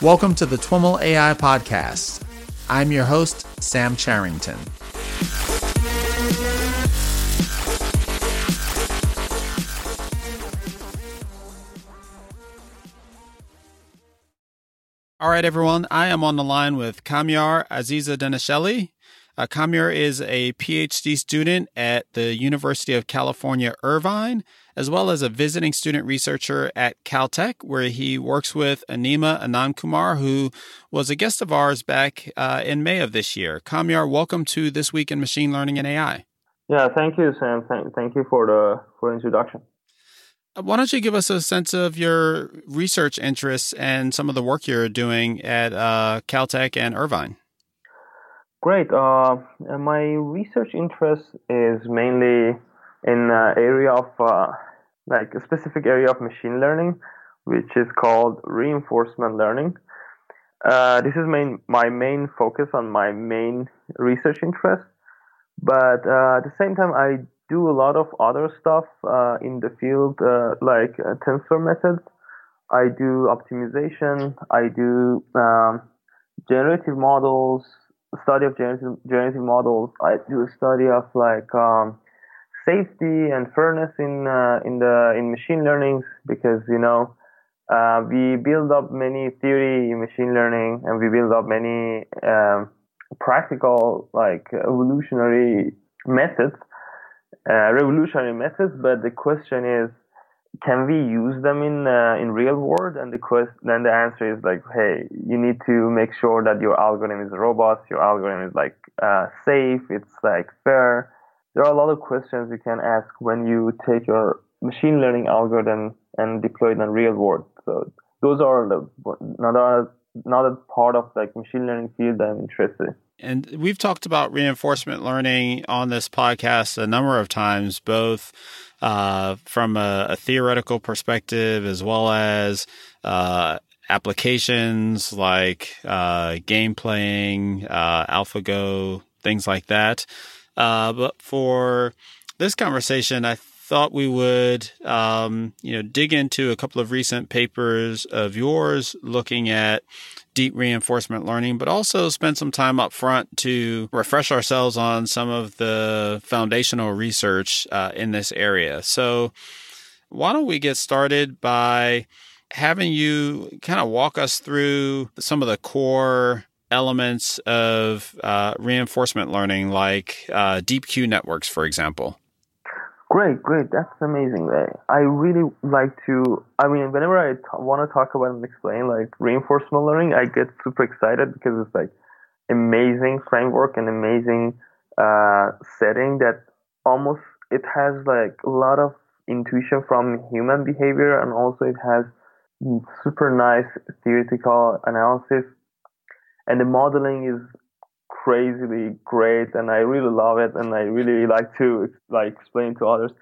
Welcome to the TWIML AI Podcast. I'm your host, Sam Charrington. All right, everyone. I am on the line with Kamyar Azizzadenesheli. Uh, Kamyar is a PhD student at the University of California, Irvine, as well as a visiting student researcher at Caltech, where he works with Anima Anandkumar, who was a guest of ours back uh, in May of this year. Kamyar, welcome to This Week in Machine Learning and AI. Yeah, thank you, Sam. Thank, thank you for the for the introduction. Uh, why don't you give us a sense of your research interests and some of the work you're doing at uh, Caltech and Irvine? Great. Uh, my research interest is mainly in uh, area of uh, like a specific area of machine learning, which is called reinforcement learning. Uh, this is main, my main focus on my main research interest. But uh, at the same time, I do a lot of other stuff uh, in the field, like tensor methods. I do optimization. I do um, generative models, study of generative, models. I do a study of like um, safety and fairness in uh, in the in machine learning because you know uh, we build up many theory in machine learning and we build up many um, practical like evolutionary methods uh, revolutionary methods, but the question is, can we use them in uh, in real world? And the quest, then the answer is like, hey, you need to make sure that your algorithm is robust, your algorithm is like uh, safe, it's like fair. There are a lot of questions you can ask when you take your machine learning algorithm and deploy it in real world. So those are the another another part of like machine learning field I'm interested. In. And we've talked about reinforcement learning on this podcast a number of times, both uh, from a, a, theoretical perspective as well as uh, applications like uh, game playing, uh, AlphaGo, things like that. Uh, but for this conversation, I thought we would, um, you know, dig into a couple of recent papers of yours looking at deep reinforcement learning, but also spend some time up front to refresh ourselves on some of the foundational research uh, in this area. So, why don't we get started by having you kind of walk us through some of the core elements of uh, reinforcement learning, like uh, deep Q networks, for example? Great, great. That's amazing. I really like to. I mean, whenever I t- want to talk about and explain like reinforcement learning, I get super excited because it's like amazing framework and amazing uh, setting that almost it has like a lot of intuition from human behavior and also it has super nice theoretical analysis and the modeling is crazily great and I really love it and I really like to like explain to others.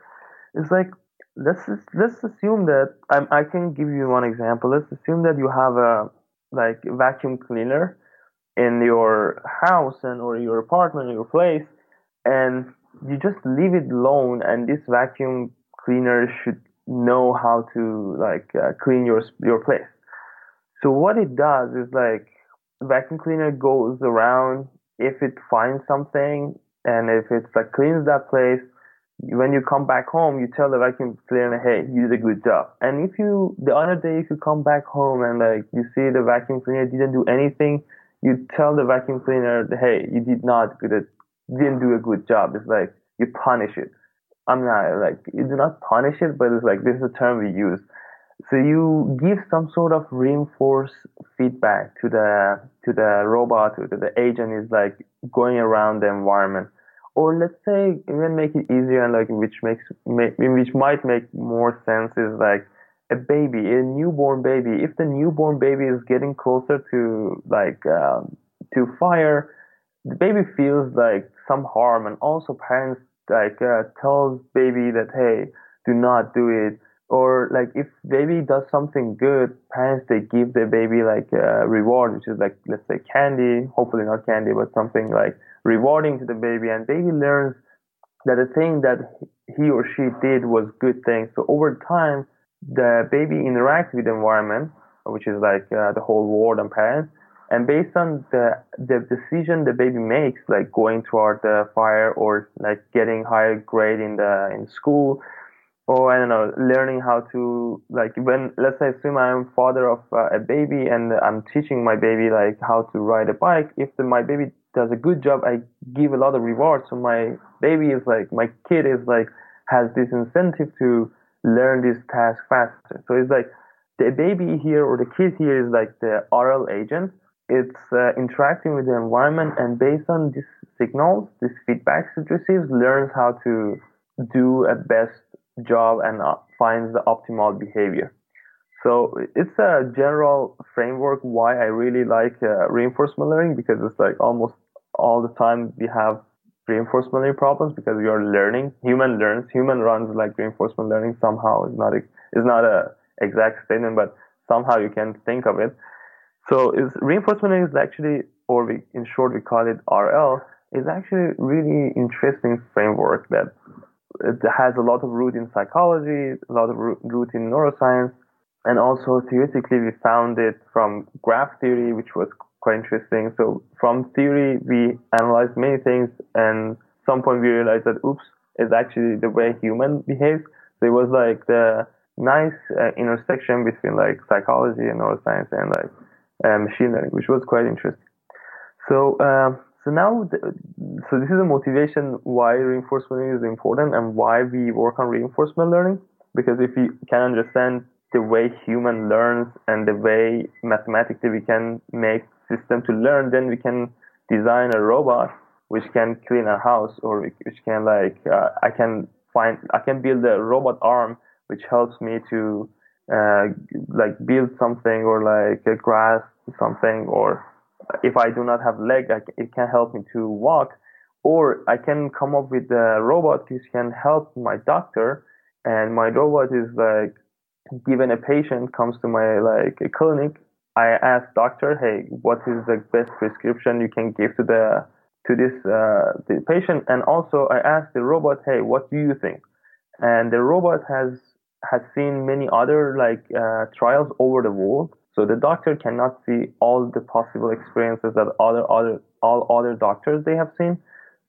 It's like let's let's assume that I'm, I can give you one example. Let's assume that you have a like vacuum cleaner in your house and or your apartment or your place and you just leave it alone and this vacuum cleaner should know how to like uh, clean your your place. So what it does is like vacuum cleaner goes around if it finds something and if it like cleans that place, when you come back home, you tell the vacuum cleaner, hey, you did a good job. And if you, the other day, if you come back home and like you see the vacuum cleaner didn't do anything, you tell the vacuum cleaner, hey, you did not good, didn't do a good job. It's like you punish it. I'm not like you do not punish it, but it's like this is a term we use. So you give some sort of reinforced feedback to the to the robot or to the agent is like going around the environment. Or let's say even make it easier and like which makes make, which might make more sense is like a baby, a newborn baby. If the newborn baby is getting closer to like um, to fire, the baby feels like some harm, and also parents like uh, tells baby that hey, do not do it or like if baby does something good, parents they give their baby like a reward, which is like let's say candy, hopefully not candy, but something like rewarding to the baby, and baby learns that the thing that he or she did was good thing. So over time, the baby interacts with the environment, which is like uh, the whole world and parents. And based on the the decision the baby makes, like going toward the fire or like getting higher grade in the in school, or I don't know, learning how to like when let's say assume I'm father of uh, a baby and I'm teaching my baby like how to ride a bike. If the, my baby does a good job, I give a lot of rewards. So my baby is like my kid is like has this incentive to learn this task faster. So it's like the baby here or the kid here is like the RL agent. It's uh, interacting with the environment and based on these signals, these feedbacks it receives, learns how to do a best job and uh, finds the optimal behavior. So it's a general framework why I really like uh, reinforcement learning because it's like almost all the time we have reinforcement learning problems because we are learning. Human learns. Human runs like reinforcement learning somehow. It's not a, is not a exact statement, but somehow you can think of it. So is reinforcement learning is actually, or we, in short we call it RL, is actually really interesting framework that it has a lot of root in psychology, a lot of root in neuroscience, and also theoretically we found it from graph theory, which was quite interesting. So from theory we analyzed many things, and some point we realized that oops is actually the way human behaves. So it was like the nice uh, intersection between like psychology and neuroscience and like uh, machine learning, which was quite interesting. So um, so now, the, so this is a motivation why reinforcement learning is important and why we work on reinforcement learning. Because if we can understand the way human learns and the way mathematically we can make system to learn, then we can design a robot which can clean a house or which can like uh, I can find I can build a robot arm which helps me to uh, like build something or like grasp something or if I do not have leg, it can help me to walk, or I can come up with a robot which can help my doctor, and my robot is like, given a patient comes to my like a clinic, I ask doctor, hey, what is the best prescription you can give to the to this uh, the patient, and also I ask the robot, hey, what do you think? And the robot has has seen many other like uh, trials over the world so the doctor cannot see all the possible experiences that other other all other doctors they have seen.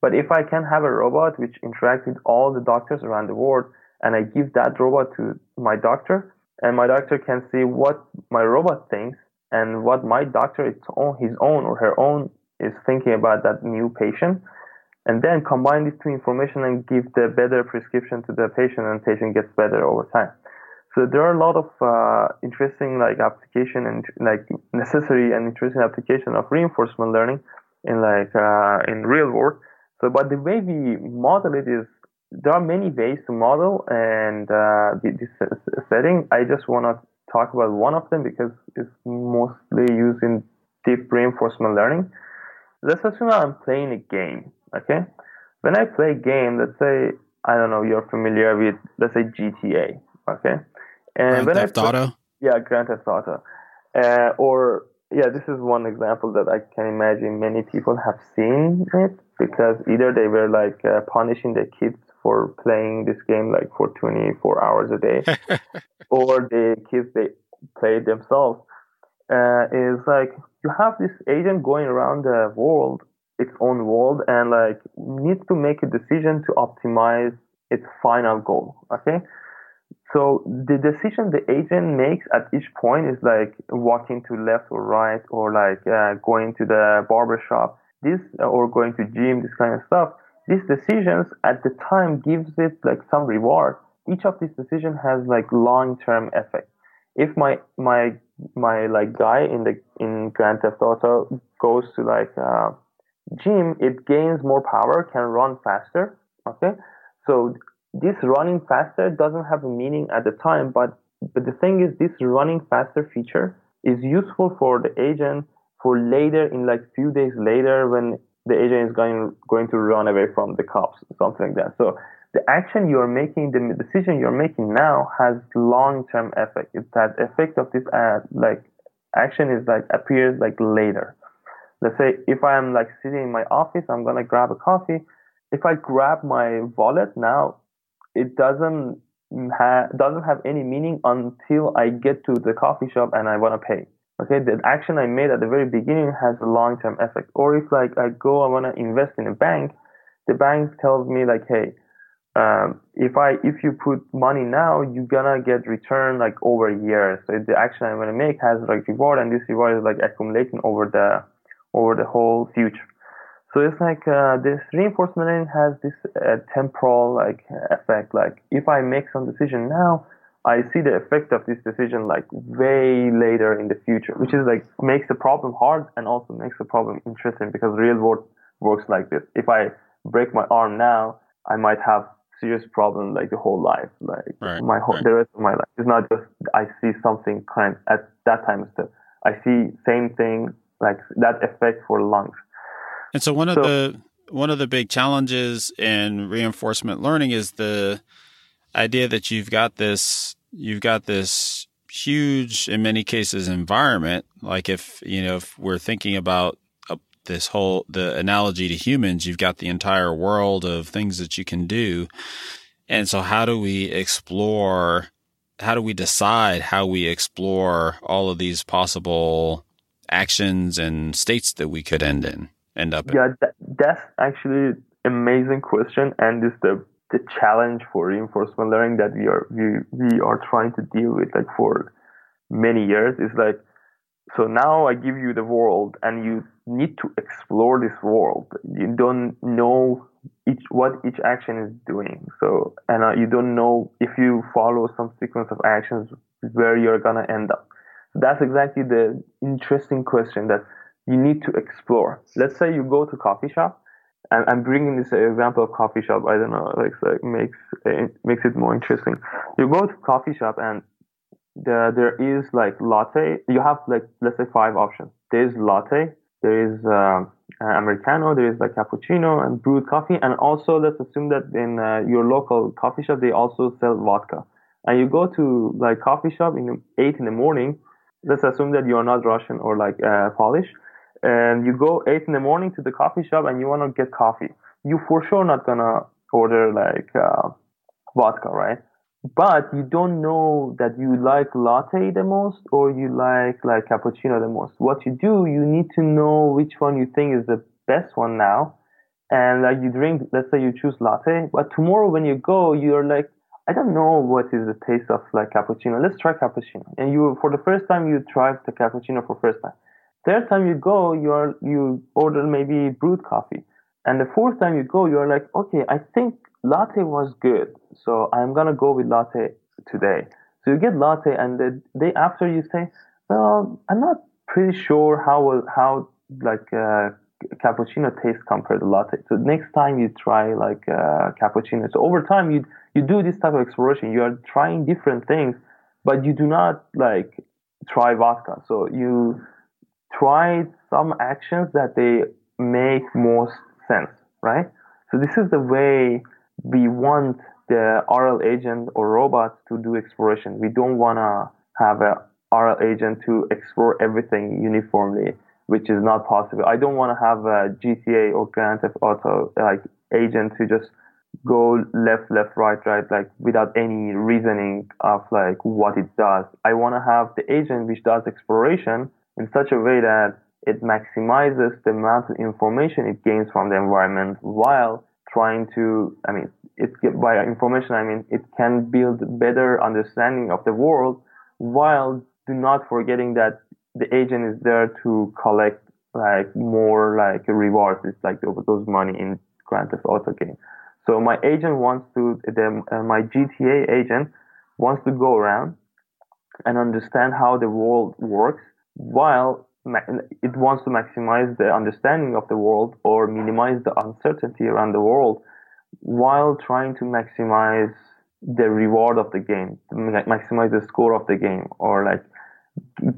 But if I can have a robot which interacts with all the doctors around the world and I give that robot to my doctor and my doctor can see what my robot thinks and what my doctor its own his own or her own is thinking about that new patient and then combine these two information and give the better prescription to the patient and patient gets better over time. So there are a lot of uh, interesting like application and like necessary and interesting application of reinforcement learning in like uh, in real world. So, but the way we model it is there are many ways to model and uh, this setting. I just want to talk about one of them because it's mostly used in deep reinforcement learning. Let's assume I'm playing a game. Okay, when I play a game, let's say I don't know you're familiar with let's say GTA. Okay, and Grand Theft Auto. Yeah, Grand Theft Auto. Uh, or yeah, this is one example that I can imagine many people have seen it because either they were like uh, punishing their kids for playing this game like for 24 hours a day, or the kids they play themselves. Uh, is like you have this agent going around the world, its own world, and like needs to make a decision to optimize its final goal. Okay, so the decision the agent makes at each point is like walking to left or right or like uh, going to the barber shop this uh, or going to gym this kind of stuff. These decisions at the time gives it like some reward. Each of these decisions has like long term effect. If my my my like guy in the in grand theft auto goes to like uh, gym it gains more power can run faster okay? So this running faster doesn't have a meaning at the time, but but the thing is, this running faster feature is useful for the agent for later in like few days later when the agent is going going to run away from the cops, something like that. So the action you're making, the decision you're making now has long term effect. It's that effect of this like action is like appears like later. Let's say if I'm like sitting in my office, I'm gonna grab a coffee. If I grab my wallet now, it doesn't ha- doesn't have any meaning until I get to the coffee shop and I want to pay. Okay, the action I made at the very beginning has a long-term effect. Or if like I go, I want to invest in a bank, the bank tells me like, hey, um, if I if you put money now, you're gonna get return like over years. So the action I'm gonna make has like reward, and this reward is like accumulating over the over the whole future. So it's like uh, this reinforcement learning has this uh, temporal like effect. Like if I make some decision now, I see the effect of this decision like way later in the future, which is like makes the problem hard and also makes the problem interesting because real world works like this. If I break my arm now, I might have serious problem like the whole life, like right, my whole right. the rest of my life. It's not just I see something kind at that time step. I see same thing like that effect for lungs. And so one of so, the one of the big challenges in reinforcement learning is the idea that you've got this you've got this huge in many cases environment. Like if you know if we're thinking about uh, this whole the analogy to humans you've got the entire world of things that you can do. And so how do we explore how do we decide how we explore all of these possible actions and states that we could end in end up yeah that, that's actually amazing question and is the the challenge for reinforcement learning that we are we, we are trying to deal with like for many years is like so now I give you the world and you need to explore this world. You don't know each what each action is doing. So and uh, you don't know if you follow some sequence of actions where you're gonna end up. That's exactly the interesting question that you need to explore. Let's say you go to coffee shop. and I'm bringing this example of coffee shop. I don't know, like, like makes it makes it more interesting. You go to coffee shop and the, there is like latte. You have like let's say five options. There is latte, there is uh, americano, there is like cappuccino and brewed coffee, and also let's assume that in uh, your local coffee shop they also sell vodka. And you go to like coffee shop in eight in the morning. Let's assume that you are not Russian or like uh, Polish, and you go eight in the morning to the coffee shop and you want to get coffee. You for sure not gonna order like uh, vodka, right? but you don't know that you like latte the most or you like like cappuccino the most. What you do, you need to know which one you think is the best one now, and like you drink. Let's say you choose latte, but tomorrow when you go, you're like, I don't know what is the taste of like cappuccino. Let's try cappuccino, and you for the first time you try the cappuccino for first time. Third time you go, you are you order maybe brewed coffee, and the fourth time you go, you're like, okay, I think latte was good, so I'm gonna go with latte today. So you get latte, and the day after you say, well, I'm not pretty sure how how like uh, cappuccino tastes compared to latte. So next time you try like uh, cappuccino. So over time you you do this type of exploration. You are trying different things, but you do not like try vodka. So you try some actions that they make most sense, right? So this is the way we want the RL agent or robots to do exploration. We don't want to have a RL agent to explore everything uniformly, which is not possible. I don't want to have a GTA or Grand Theft Auto like agent to just go left, left, right, right, like without any reasoning of like what it does. I want to have the agent which does exploration in such a way that it maximizes the amount of information it gains from the environment while trying to, I mean, it by information, I mean, it can build better understanding of the world while do not forgetting that the agent is there to collect like more like rewards. It's like those money in Grand Theft Auto game. So my agent wants to, the, uh, my GTA agent wants to go around and understand how the world works while it wants to maximize the understanding of the world or minimize the uncertainty around the world while trying to maximize the reward of the game, maximize the score of the game, or like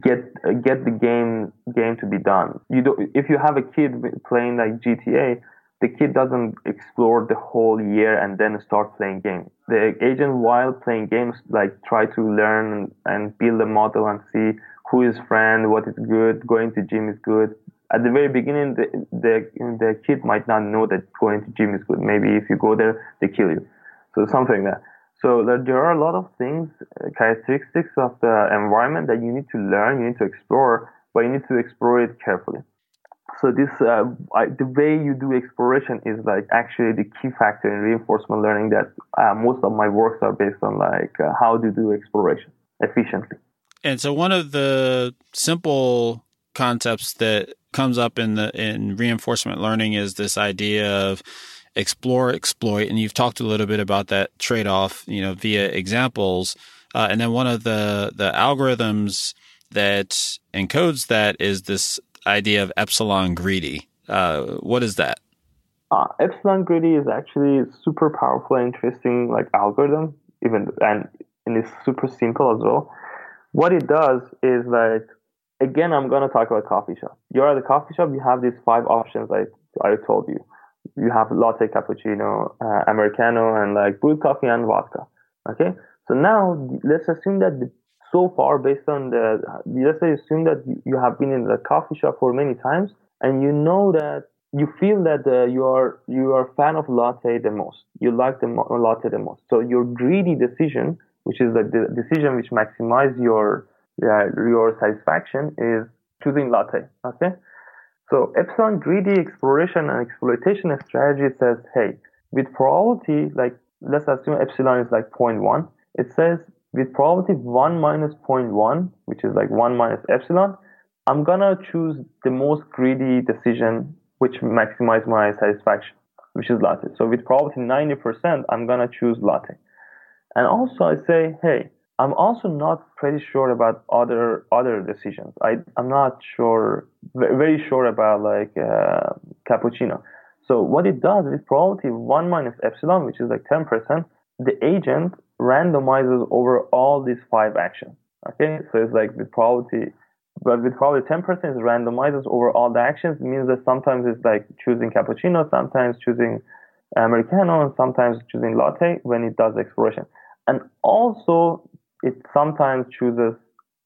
get get the game game to be done. You do if you have a kid playing like GTA, the kid doesn't explore the whole year and then start playing games. The agent while playing games like try to learn and build a model and see who is friend, what is good, going to gym is good. At the very beginning, the, the, the kid might not know that going to gym is good. Maybe if you go there, they kill you. So something like that. So there are a lot of things, uh, characteristics of the environment that you need to learn, you need to explore, but you need to explore it carefully. So this, uh, I, the way you do exploration is like actually the key factor in reinforcement learning. That uh, most of my works are based on like uh, how to do exploration efficiently. And so one of the simple concepts that comes up in the in reinforcement learning is this idea of explore, exploit, and you've talked a little bit about that trade off, you know, via examples. Uh, and then one of the the algorithms that encodes that is this idea of epsilon greedy. Uh, what is that? Uh, epsilon greedy is actually super powerful and interesting like algorithm, even and, and it's super simple as well. What it does is like again, I'm gonna talk about coffee shop. You're at a coffee shop. You have these five options I I told you you have latte, cappuccino, uh, americano, and like brewed coffee and vodka. Okay, so now let's assume that the, so far, based on the, let's say assume that you have been in the coffee shop for many times, and you know that you feel that uh, you are you are a fan of latte the most. You like the latte the most. So your greedy decision, which is the, the decision which maximizes your uh, your satisfaction, is choosing latte. Okay. So epsilon greedy exploration and exploitation strategy says, hey, with probability, like let's assume epsilon is like 0.1, it says with probability 1 minus 0.1, which is like 1 minus epsilon, I'm gonna choose the most greedy decision which maximize my satisfaction, which is latte. So with probability 90%, I'm gonna choose latte. And also I say, hey, I'm also not pretty sure about other other decisions. I I'm not sure very sure about like uh, cappuccino. So what it does with probability one minus epsilon, which is like 10%. The agent randomizes over all these five actions. Okay, so it's like with probability, but with probably 10% it randomizes over all the actions. It means that sometimes it's like choosing cappuccino, sometimes choosing americano, and sometimes choosing latte when it does exploration. And also it sometimes chooses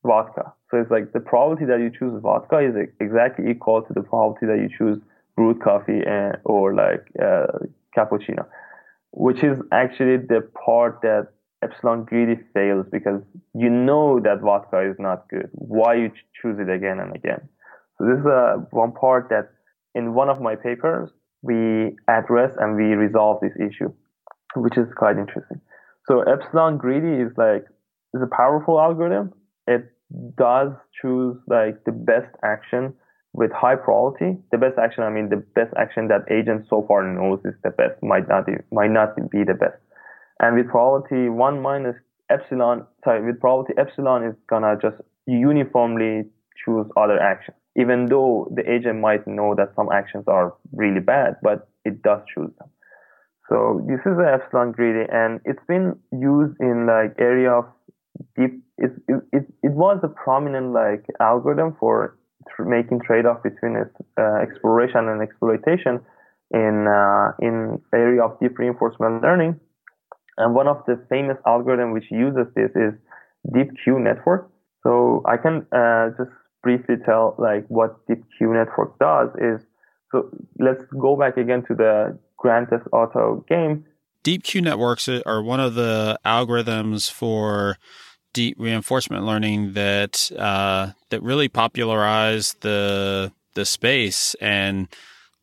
vodka. So it's like the probability that you choose vodka is exactly equal to the probability that you choose brewed coffee and, or like uh, cappuccino, which is actually the part that epsilon greedy fails because you know that vodka is not good. Why you choose it again and again? So this is uh, one part that in one of my papers we address and we resolve this issue, which is quite interesting. So epsilon greedy is like is a powerful algorithm. It does choose like the best action with high probability. The best action, I mean, the best action that agent so far knows is the best might not be, might not be the best. And with probability one minus epsilon, sorry, with probability epsilon is gonna just uniformly choose other actions, even though the agent might know that some actions are really bad, but it does choose them. So this is the epsilon greedy, and it's been used in like area of deep it, it, it was a prominent like algorithm for tr- making trade-off between uh, exploration and exploitation in uh, in area of deep reinforcement learning. And one of the famous algorithm which uses this is deep q network. So i can uh, just briefly tell like what deep q network does is so let's go back again to the grand theft auto game deep q networks are one of the algorithms for deep reinforcement learning that uh, that really popularized the the space and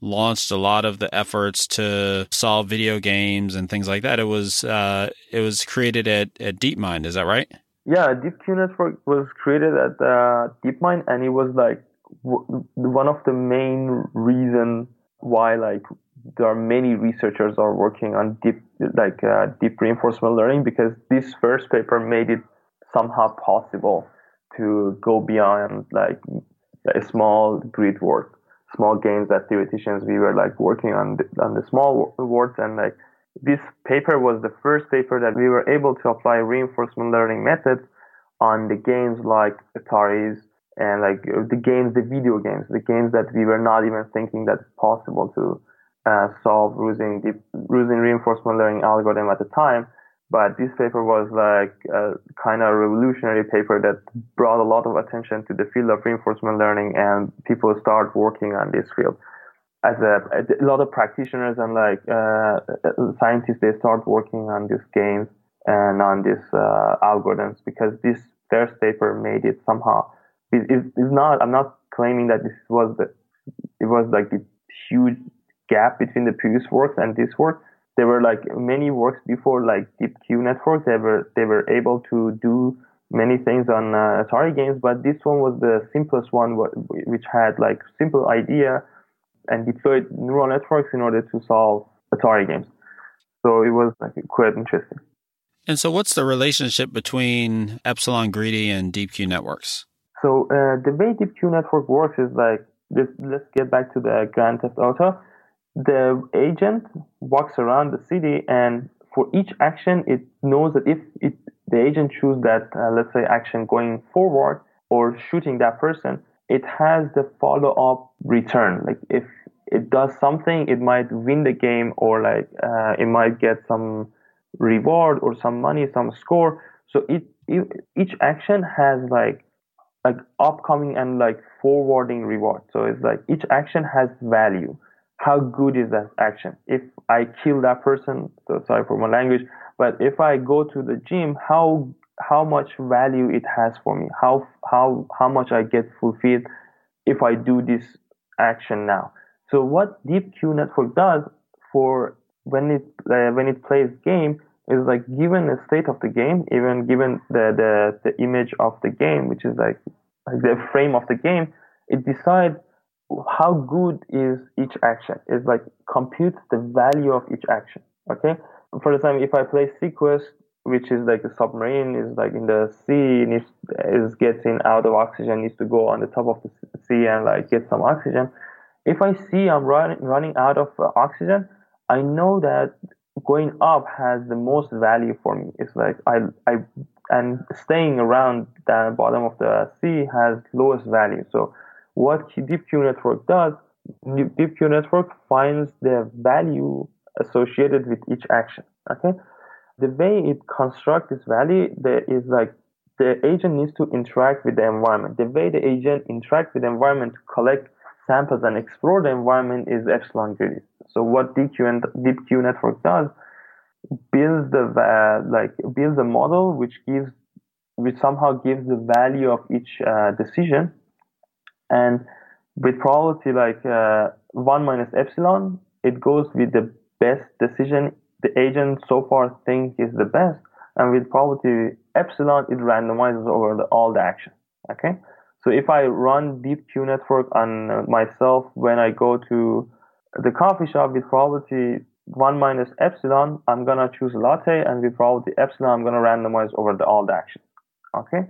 launched a lot of the efforts to solve video games and things like that. It was uh, it was created at, at DeepMind. Is that right? Yeah, DeepQ network was created at uh, DeepMind, and it was like w- one of the main reason why like there are many researchers are working on deep like uh, deep reinforcement learning because this first paper made it somehow possible to go beyond like a small grid world, small games that theoreticians we were like working on the, on the small words and like this paper was the first paper that we were able to apply reinforcement learning methods on the games like Atari's and like the games, the video games, the games that we were not even thinking that possible to uh, solve using using reinforcement learning algorithm at the time. But this paper was like a kind of revolutionary paper that brought a lot of attention to the field of reinforcement learning, and people start working on this field. As a, a lot of practitioners and like uh, scientists, they start working on these games and on these uh, algorithms because this first paper made it somehow. It is not. I'm not claiming that this was the. It was like the huge gap between the previous works and this work. There were like many works before, like DeepQ network. They were they were able to do many things on uh, Atari games, but this one was the simplest one, which had like simple idea and deployed neural networks in order to solve Atari games. So it was like quite interesting. And so, what's the relationship between Epsilon Greedy and DeepQ networks? So uh, the way DeepQ network works is like let's, let's get back to the Grand Theft Auto. The agent walks around the city, and for each action, it knows that if it, the agent chooses that, uh, let's say, action going forward or shooting that person, it has the follow up return. Like if it does something, it might win the game or like uh, it might get some reward or some money, some score. So it, it each action has like like upcoming and like forwarding reward. So it's like each action has value. How good is that action? If I kill that person, so sorry for my language, but if I go to the gym, how how much value it has for me? How how how much I get fulfilled if I do this action now? So what Deep Q network does for when it uh, when it plays game is like given a state of the game, even given the, the, the image of the game, which is like, like the frame of the game, it decides how good is each action. It's like computes the value of each action. Okay. For example, if I play seaQuest, which is like a submarine, is like in the sea, needs is getting out of oxygen, needs to go on the top of the sea and like get some oxygen. If I see I'm running running out of uh, oxygen, I know that going up has the most value for me. It's like I I and staying around the bottom of the sea has lowest value. So what deep Q network does, deep Q network finds the value associated with each action. Okay, the way it constructs this value there is like the agent needs to interact with the environment. The way the agent interacts with the environment to collect samples and explore the environment is epsilon greedy. So what DeepQ and DeepQ network does builds the uh, like builds a model which gives which somehow gives the value of each uh, decision, and with probability like uh, one minus epsilon, it goes with the best decision the agent so far think is the best, and with probability epsilon, it randomizes over the, all the action. Okay, so if I run deep Q network on uh, myself when I go to the coffee shop with probability 1 minus epsilon, I'm going to choose latte, and with probability epsilon, I'm going to randomize over the all the actions. Okay?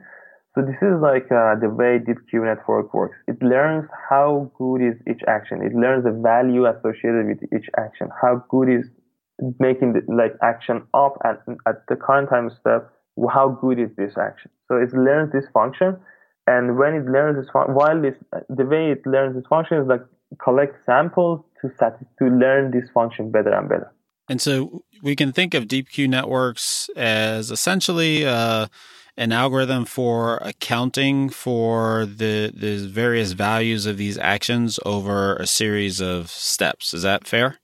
So this is like uh, the way Deep Q network works. It learns how good is each action. It learns the value associated with each action. How good is making the like action up at, at the current time step. How good is this action? So it learns this function, and when it learns this, fun- while this the way it learns this function is like collect samples to to learn this function better and better. And so we can think of deep Q networks as essentially uh, an algorithm for accounting for the the various values of these actions over a series of steps. Is that fair?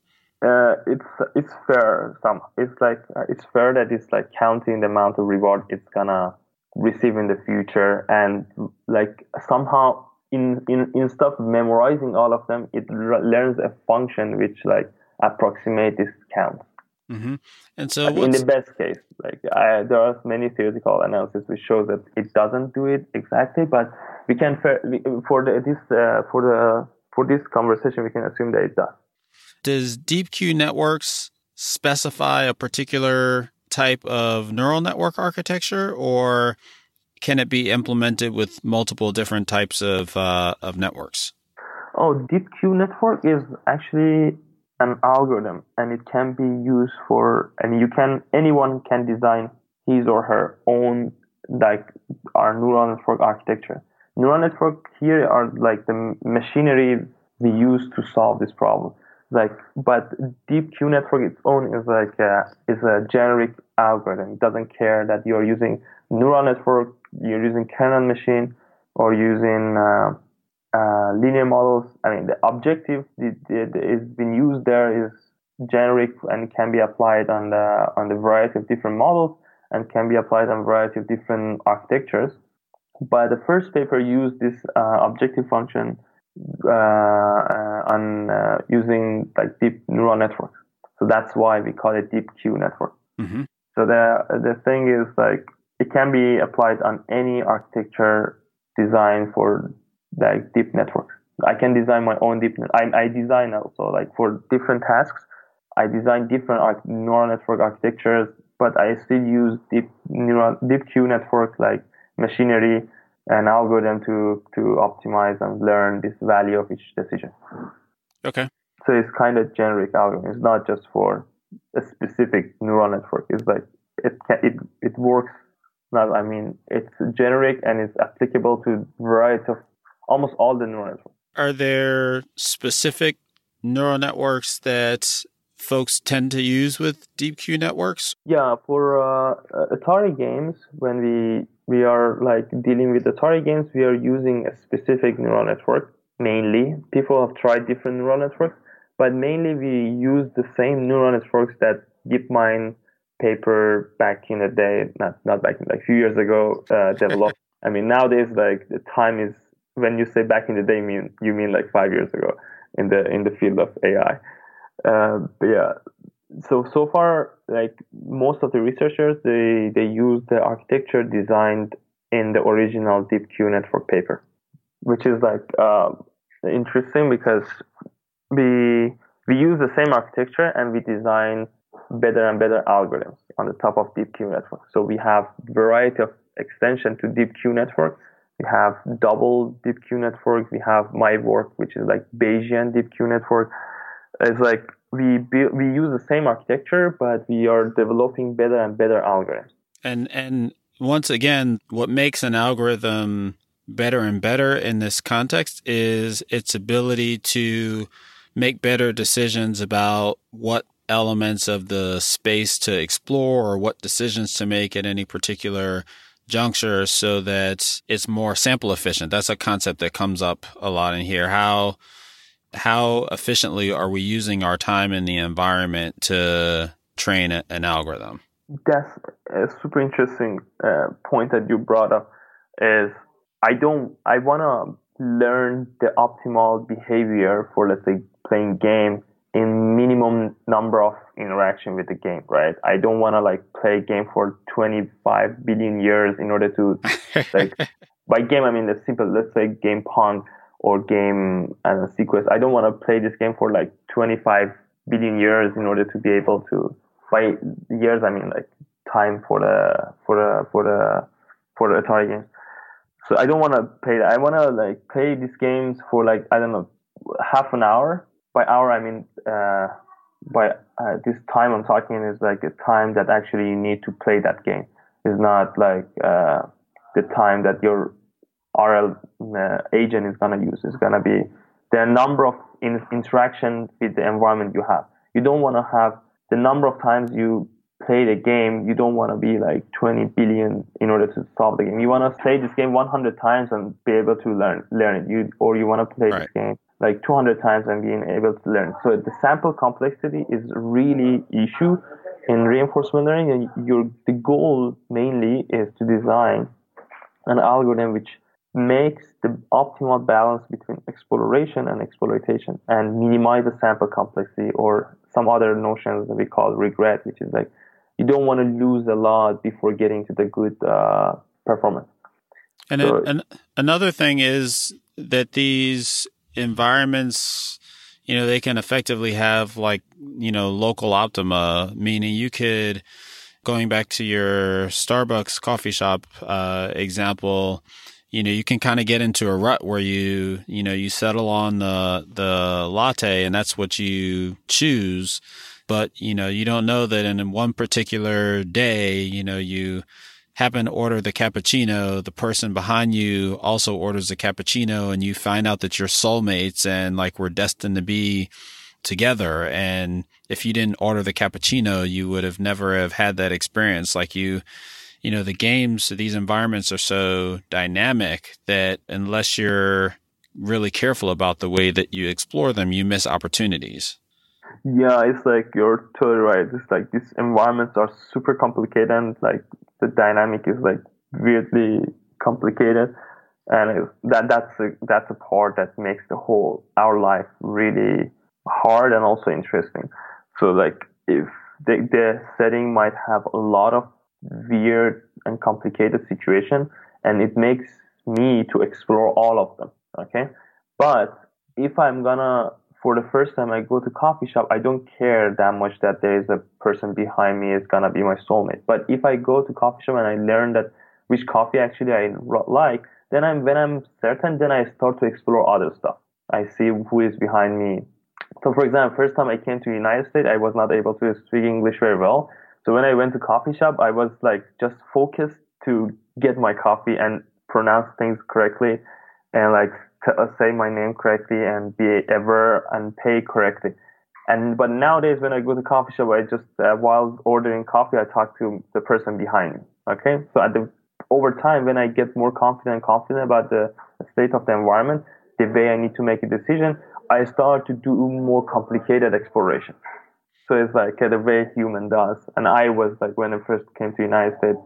Uh, it's it's fair. Some it's like uh, it's fair that it's like counting the amount of reward it's gonna receive in the future, and like somehow in, in instead of memorizing all of them, it learns a function which like approximate this count. Mm-hmm. And so, in the best case, like I, there are many theoretical analysis which show that it doesn't do it exactly, but we can for the, this uh, for the for this conversation we can assume that it does. Does DeepQ networks specify a particular type of neural network architecture, or can it be implemented with multiple different types of uh, of networks? Oh, DeepQ network is actually an algorithm, and it can be used for. And you can anyone can design his or her own like our neural network architecture. Neural network here are like the machinery we use to solve this problem. Like, but deep q network its own is like a, is a generic algorithm. It doesn't care that you're using neural network you're using kernel machine or using uh, uh, linear models. I mean, the objective that is being used there is generic and can be applied on the on the variety of different models. and can be applied on a variety of different architectures. But the first paper used this uh, objective function uh, uh, on uh, using like deep neural networks. So that's why we call it deep Q network. Mm-hmm. So the the thing is like it can be applied on any architecture designed for like deep networks. I can design my own deep. I, I design also like for different tasks. I design different arch- neural network architectures, but I still use deep neural deep Q network like machinery and algorithm to to optimize and learn this value of each decision. Okay. So it's kind of generic algorithm. It's not just for a specific neural network. It's like it can, it it works. Not I mean it's generic and it's applicable to variety of almost all the neural networks. Are there specific neural networks that folks tend to use with DeepQ networks? Yeah, for uh, Atari games, when we we are like dealing with Atari games, we are using a specific neural network mainly. People have tried different neural networks, but mainly we use the same neural networks that DeepMind paper back in the day, not not back in like a few years ago, uh, developed. I mean, nowadays like the time is when you say back in the day, mean you mean like five years ago in the in the field of AI. Uh, yeah, so so far, like most of the researchers, they they use the architecture designed in the original Deep DeepQ network paper, which is like uh, interesting because we we use the same architecture and we design better and better algorithms on the top of DeepQ network. So we have variety of extension to DeepQ network we have double deep Q network. We have my work, which is like Bayesian deep Q network. It's like we build, we use the same architecture, but we are developing better and better algorithms. And and once again, what makes an algorithm better and better in this context is its ability to make better decisions about what elements of the space to explore or what decisions to make at any particular juncture so that it's more sample efficient. That's a concept that comes up a lot in here. How how efficiently are we using our time in the environment to train a, an algorithm? That's a super interesting uh, point that you brought up. Is I don't I want to learn the optimal behavior for let's say playing game in minimum number of interaction with the game, right? I don't want to like play a game for 25 billion years in order to like by game I mean the simple let's say game Pong or game and sequence. I don't want to play this game for like 25 billion years in order to be able to by years I mean like time for the for the for the for the Atari games. So I don't want to play that. I want to like play these games for like I don't know half an hour by hour I mean uh, by uh, this time I'm talking is like the time that actually you need to play that game. Is not like uh, the time that your RL uh, agent is gonna use. It's gonna be the number of in- interaction with the environment you have. You don't want to have the number of times you play the game. You don't want to be like 20 billion in order to solve the game. You want to play this game 100 times and be able to learn learn it. You or you want to play right. this game like 200 times and being able to learn. So the sample complexity is really issue in reinforcement learning. And your the goal mainly is to design an algorithm which makes the optimal balance between exploration and exploitation and minimize the sample complexity or some other notions that we call regret, which is like you don't want to lose a lot before getting to the good uh, performance. And, so, another thing is that these environments, you know, they can effectively have like, you know, local optima, meaning you could, going back to your Starbucks coffee shop uh, example, you know, you can kind of get into a rut where you, you know, you settle on the the latte and that's what you choose, but you know, you don't know that in one particular day, you know, you happen to order the cappuccino, the person behind you also orders the cappuccino and you find out that you're soulmates and like we're destined to be together. And if you didn't order the cappuccino, you would have never have had that experience. Like you, you know, the games, these environments are so dynamic that unless you're really careful about the way that you explore them, you miss opportunities. Yeah, it's like you're totally right. It's like these environments are super complicated and like the dynamic is like weirdly complicated, and that that's a, that's a part that makes the whole our life really hard and also interesting. So like if the, the setting might have a lot of weird and complicated situation, and it makes me to explore all of them. Okay, but if I'm gonna for the first time I go to coffee shop, I don't care that much that there is a person behind me is gonna be my soulmate. But if I go to coffee shop and I learn that which coffee actually I like, then I'm when I'm certain, then I start to explore other stuff. I see who is behind me. So, for example, first time I came to United States, I was not able to speak English very well. So when I went to coffee shop, I was like just focused to get my coffee and pronounce things correctly, and like say my name correctly and be ever and pay correctly. And but nowadays when I go to coffee shop, I just uh, while ordering coffee, I talk to the person behind me. Okay, so at the over time, when I get more confident and confident about the state of the environment, the way I need to make a decision, I start to do more complicated exploration. So it's like uh, the way human does. And I was like when I first came to United States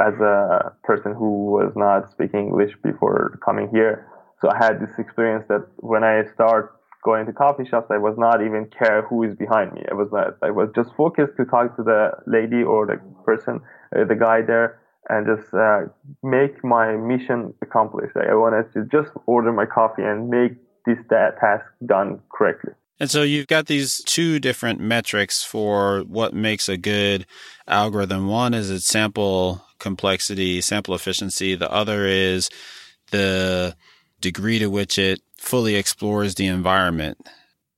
as a person who was not speaking English before coming here. So I had this experience that when I start going to coffee shops, I was not even care who is behind me. I was not. I was just focused to talk to the lady or the person, uh, the guy there, and just uh, make my mission accomplished. I wanted to just order my coffee and make this that task done correctly. And so you've got these two different metrics for what makes a good algorithm. One is its sample complexity, sample efficiency. The other is the degree to which it fully explores the environment.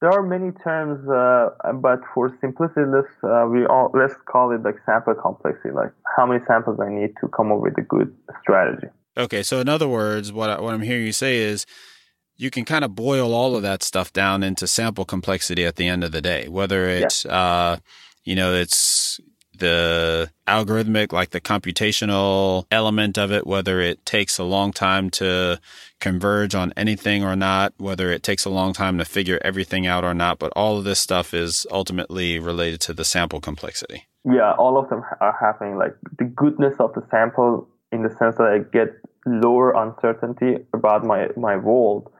There are many terms, uh, but for simplicity, let's uh, we all let's call it like sample complexity, like how many samples I need to come up with a good strategy. Okay, so in other words, what I, what I'm hearing you say is you can kind of boil all of that stuff down into sample complexity at the end of the day, whether it's yeah. uh, you know it's the algorithmic, like the computational element of it, whether it takes a long time to converge on anything or not, whether it takes a long time to figure everything out or not. But all of this stuff is ultimately related to the sample complexity. Yeah, all of them are happening. Like the goodness of the sample in the sense that I get lower uncertainty about my, my world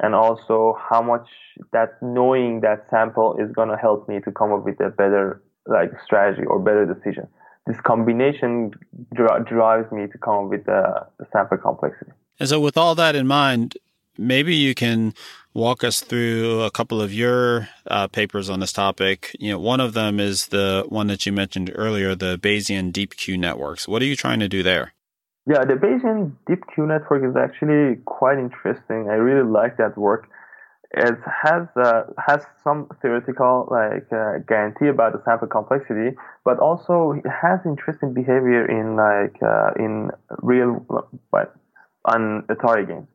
and also how much that knowing that sample is going to help me to come up with a better like strategy or better decision. This combination dri- drives me to come up with the, the sample complexity. And so, with all that in mind, maybe you can walk us through a couple of your uh, papers on this topic. You know, one of them is the one that you mentioned earlier, the Bayesian Deep Q networks. What are you trying to do there? Yeah, the Bayesian Deep Q network is actually quite interesting. I really like that work it has uh, has some theoretical like uh, guarantee about the sample complexity, but also it has interesting behavior in like uh, in real but on Atari games.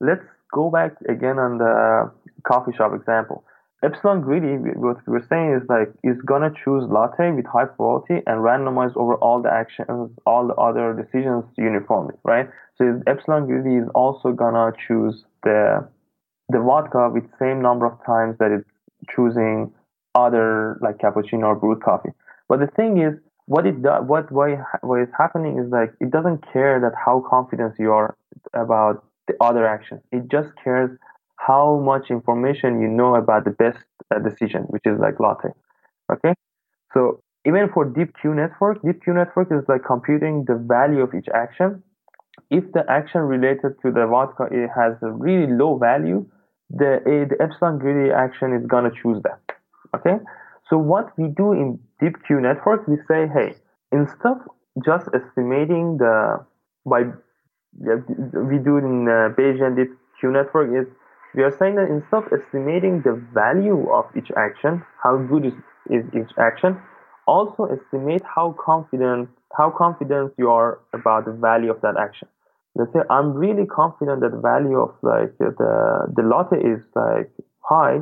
Let's go back again on the coffee shop example. Epsilon greedy, what we were saying is like is gonna choose latte with high probability and randomize over all the actions, all the other decisions uniformly, right? So epsilon greedy is also gonna choose the the vodka with same number of times that it's choosing other like cappuccino or brewed coffee. But the thing is, what it does, what why what is happening is like it doesn't care that how confident you are about the other action. It just cares how much information you know about the best uh, decision, which is like latte. Okay, so even for deep Q network, deep Q network is like computing the value of each action. If the action related to the vodka it has a really low value, the, the epsilon greedy action is going to choose that. Okay. So what we do in deep Q network, we say, hey, instead of just estimating the by yeah, we do in uh, Bayesian deep Q network is we are saying that instead of estimating the value of each action, how good is, is each action, also estimate how confident how confident you are about the value of that action let's say I'm really confident that the value of like the the latte is like high,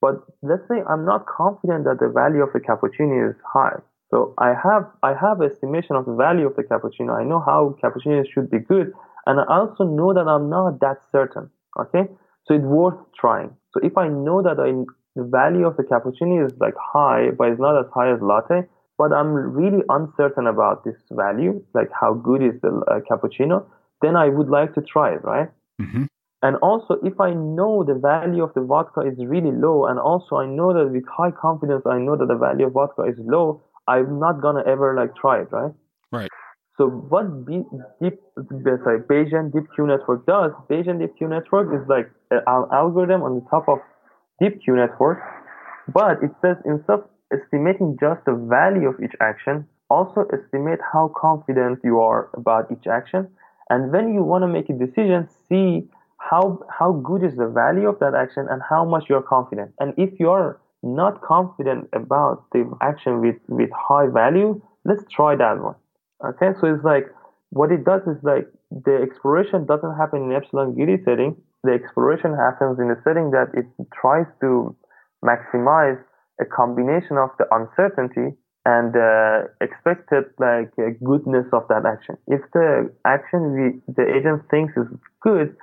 but let's say I'm not confident that the value of the cappuccino is high. So I have I have estimation of the value of the cappuccino. I know how cappuccinos should be good, and I also know that I'm not that certain. Okay, so it's worth trying. So if I know that I the value of the cappuccino is like high, but it's not as high as latte. But I'm really uncertain about this value, like how good is the uh, cappuccino. Then I would like to try it, right? Mm-hmm. And also, if I know the value of the vodka is really low, and also I know that with high confidence, I know that the value of vodka is low, I'm not gonna ever like try it, right? Right. So what B, deep, sorry, Bayesian Deep Q network does, Bayesian Deep Q network is like an algorithm on the top of Deep Q network, but it says instead of estimating just the value of each action, also estimate how confident you are about each action. And when you want to make a decision, see how how good is the value of that action and how much you're confident. And if you're not confident about the action with, with high value, let's try that one. Okay, so it's like what it does is like the exploration doesn't happen in epsilon greedy setting. The exploration happens in a setting that it tries to maximize a combination of the uncertainty and the expected like uh, goodness of that action. If the action we, the agent thinks is good,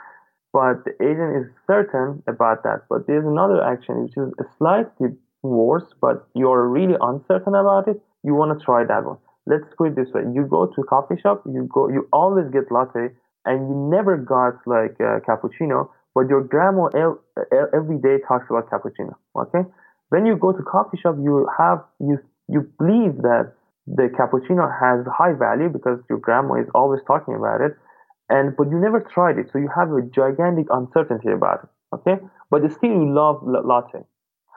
but the agent is certain about that, but there's another action which is slightly worse, but you're really uncertain about it, you want to try that one let's put it this way: you go to a coffee shop, you go, you always get latte, and you never got like a cappuccino, but your grandma every day talks about cappuccino. Okay, when you go to coffee shop, you have you you believe that the cappuccino has high value because your grandma is always talking about it, and but you never tried it, so you have a gigantic uncertainty about it. Okay, but still you love latte.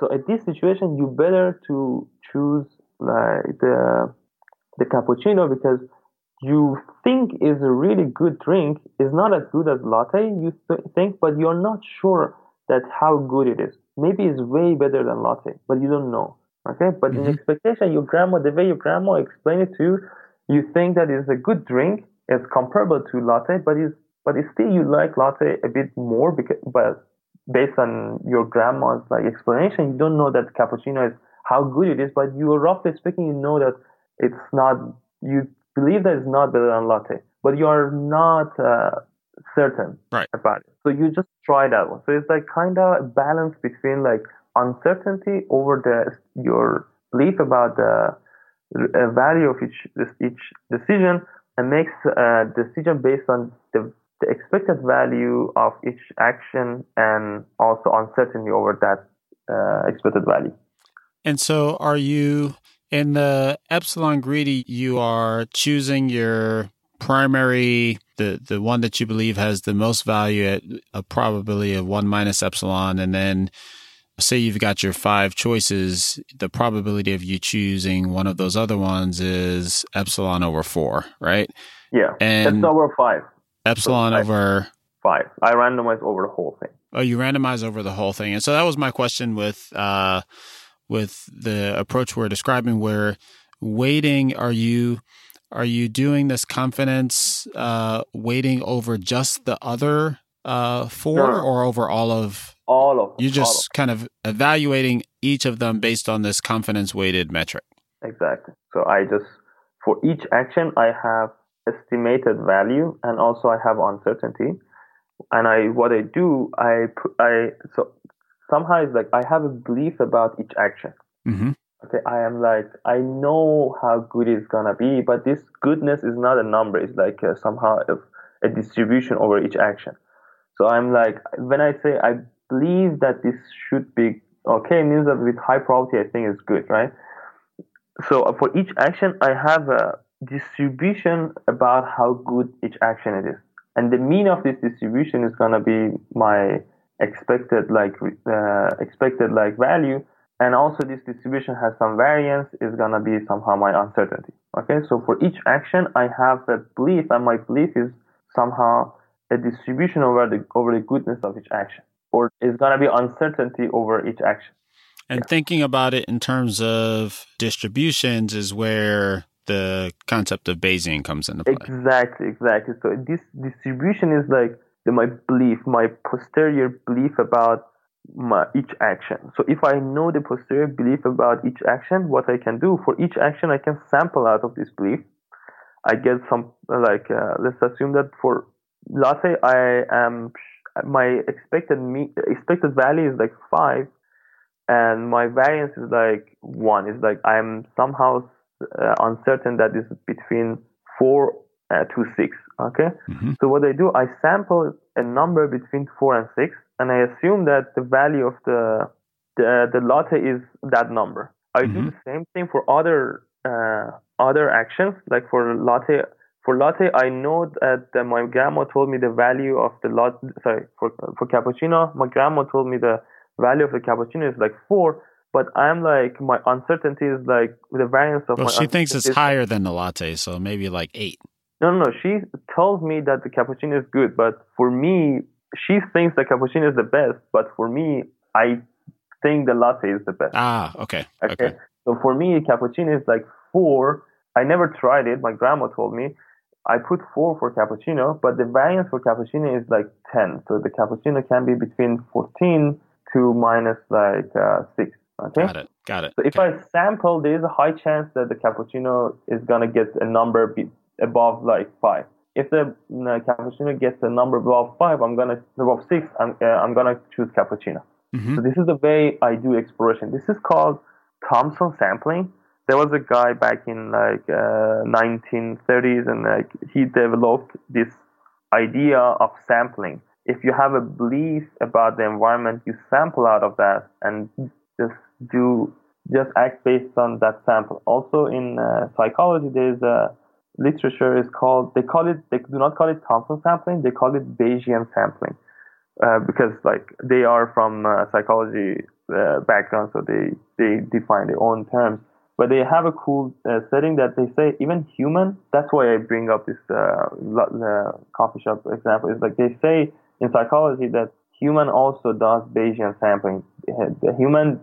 So at this situation, you better to choose like the the cappuccino because you think is a really good drink is not as good as latte you th- think but you're not sure that how good it is maybe it's way better than latte but you don't know okay but mm-hmm. in expectation your grandma the way your grandma explained it to you you think that it's a good drink it's comparable to latte but it's but it's still you like latte a bit more because but based on your grandma's like explanation you don't know that cappuccino is how good it is but you are roughly speaking you know that it's not you believe that it's not better than latte, but you are not uh, certain right. about it. So you just try that one. So it's like kind of a balance between like uncertainty over the your belief about the uh, value of each each decision and makes a decision based on the, the expected value of each action and also uncertainty over that uh, expected value. And so, are you in the epsilon greedy, you are choosing your primary, the, the one that you believe has the most value at a probability of one minus epsilon. And then say you've got your five choices, the probability of you choosing one of those other ones is epsilon over four, right? Yeah. And it's over five. Epsilon so over five. I randomize over the whole thing. Oh, you randomize over the whole thing. And so that was my question with, uh, with the approach we're describing where weighting are you are you doing this confidence uh, weighting over just the other uh, four no. or over all of all of you just of kind of evaluating each of them based on this confidence weighted metric exactly so i just for each action i have estimated value and also i have uncertainty and i what i do i i so somehow it's like I have a belief about each action. Mm-hmm. Okay, I am like I know how good it's gonna be, but this goodness is not a number. It's like uh, somehow a, a distribution over each action. So I'm like when I say I believe that this should be okay, means that with high probability I think it's good, right? So uh, for each action, I have a distribution about how good each action it is, and the mean of this distribution is gonna be my expected like uh, expected like value. And also this distribution has some variance is going to be somehow my uncertainty okay? So for each action i have a belief and my belief is somehow a distribution over the over the goodness of each action or is going to be uncertainty over each action and yeah. thinking about it in terms of distributions is where the concept of bayesian comes into play exactly exactly so this distribution is like my belief, my posterior belief about my, each action. So if I know the posterior belief about each action, what I can do for each action, I can sample out of this belief. I get some like uh, let's assume that for latte, I am my expected me expected value is like five, and my variance is like one. It's like I'm somehow uh, uncertain that is between four uh, to six. Okay. Mm-hmm. So what I do, I sample a number between four and six, and I assume that the value of the the, the latte is that number. I mm-hmm. do the same thing for other uh, other actions, like for latte. For latte, I know that uh, my grandma told me the value of the latte. Sorry, for for cappuccino, my grandma told me the value of the cappuccino is like four. But I'm like my uncertainty is like the variance of. Well, she thinks it's higher than the latte, so maybe like eight. No, no, no. She tells me that the cappuccino is good, but for me, she thinks the cappuccino is the best. But for me, I think the latte is the best. Ah, okay. Okay. okay. So for me, cappuccino is like four. I never tried it. My grandma told me. I put four for cappuccino, but the variance for cappuccino is like 10. So the cappuccino can be between 14 to minus like uh, 6. Okay. Got it. Got it. So if okay. I sample, there is a high chance that the cappuccino is going to get a number be- above like 5 if the cappuccino gets a number above five, I'm gonna above six, I'm uh, I'm gonna choose cappuccino. Mm-hmm. So this is the way I do exploration. This is called Thompson sampling. There was a guy back in like uh, 1930s, and like he developed this idea of sampling. If you have a belief about the environment, you sample out of that and just do just act based on that sample. Also in uh, psychology, there's a literature is called they call it they do not call it Thompson sampling, they call it Bayesian sampling uh, because like they are from uh, psychology uh, background, so they they define their own terms. But they have a cool uh, setting that they say even human. That's why I bring up this uh, coffee shop example. Is like they say in psychology that human also does Bayesian sampling. The human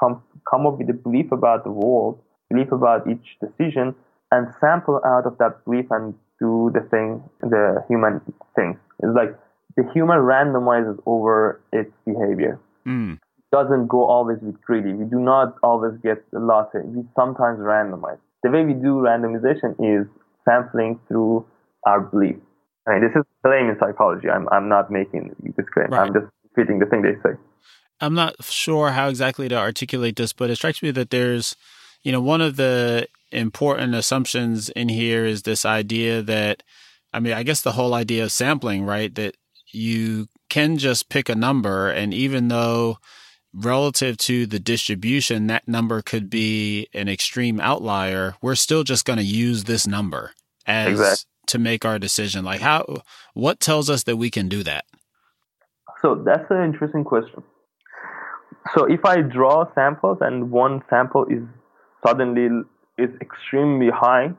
come come up with a belief about the world, belief about each decision, and sample out of that belief and do the thing, the human thing. It's like the human randomizes over its behavior. Mm. Doesn't go always with greedy. We do not always get a latte. We sometimes randomize. The way we do randomization is sampling through our belief. I mean, this is claim in psychology. I'm I'm not making this claim. Right. I'm just repeating the thing they say. I'm not sure how exactly to articulate this, but it strikes me that there's, you know, one of the important assumptions in here is this idea that, I mean, I guess the whole idea of sampling, right? That you can just pick a number, and even though relative to the distribution, that number could be an extreme outlier, we're still just going to use this number as exactly. to make our decision. Like, how, what tells us that we can do that? So that's an interesting question. So if I draw samples and one sample is suddenly is extremely high,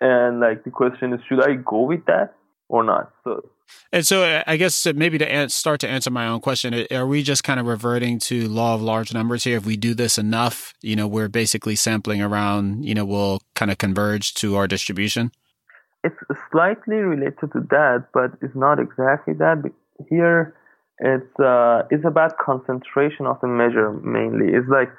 and like the question is, should I go with that or not? So and so uh, I guess maybe to start to answer my own question, are we just kind of reverting to law of large numbers here? If we do this enough, you know, we're basically sampling around, you know, we'll kind of converge to our distribution? It's slightly related to that, but it's not exactly that. Here, it's uh, it's about concentration of the measure mainly. It's like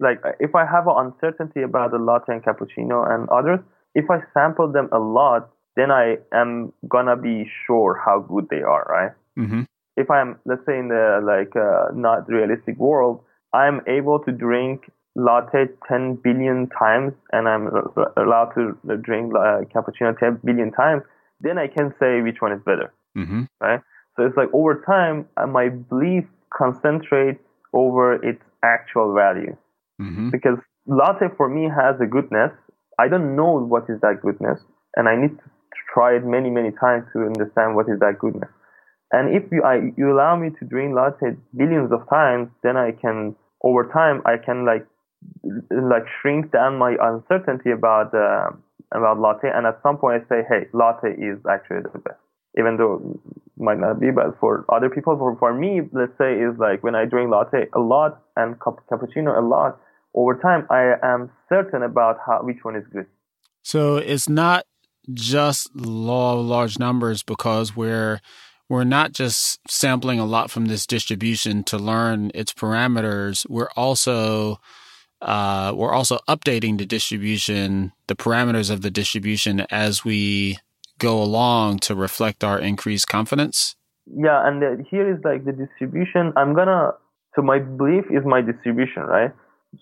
like if I have an uncertainty about the latte and cappuccino and others, if I sample them a lot, then I am gonna be sure how good they are, right? Mm-hmm. If I'm, let's say, in the like uh, not realistic world, I'm able to drink latte 10 billion times, and I'm allowed to drink uh, cappuccino 10 billion times. Then I can say which one is better, mm-hmm. right? So it's like over time, uh, my belief concentrates over its actual value, mm-hmm. because latte for me has a goodness. I don't know what is that goodness, and I need to it many, many times to understand what is that goodness. And if you, I, you allow me to drink latte billions of times, then I can, over time, I can like, like shrink down my uncertainty about, uh, about latte. And at some point I say, hey, latte is actually the best. Even though it might not be, but for other people, for, for me, let's say is like when I drink latte a lot and cappuccino a lot, over time, I am certain about how, which one is good. So it's not just law of large numbers because we're we're not just sampling a lot from this distribution to learn its parameters. We're also uh, we're also updating the distribution, the parameters of the distribution as we go along to reflect our increased confidence. Yeah, and the, here is like the distribution. I'm gonna So my belief is my distribution, right?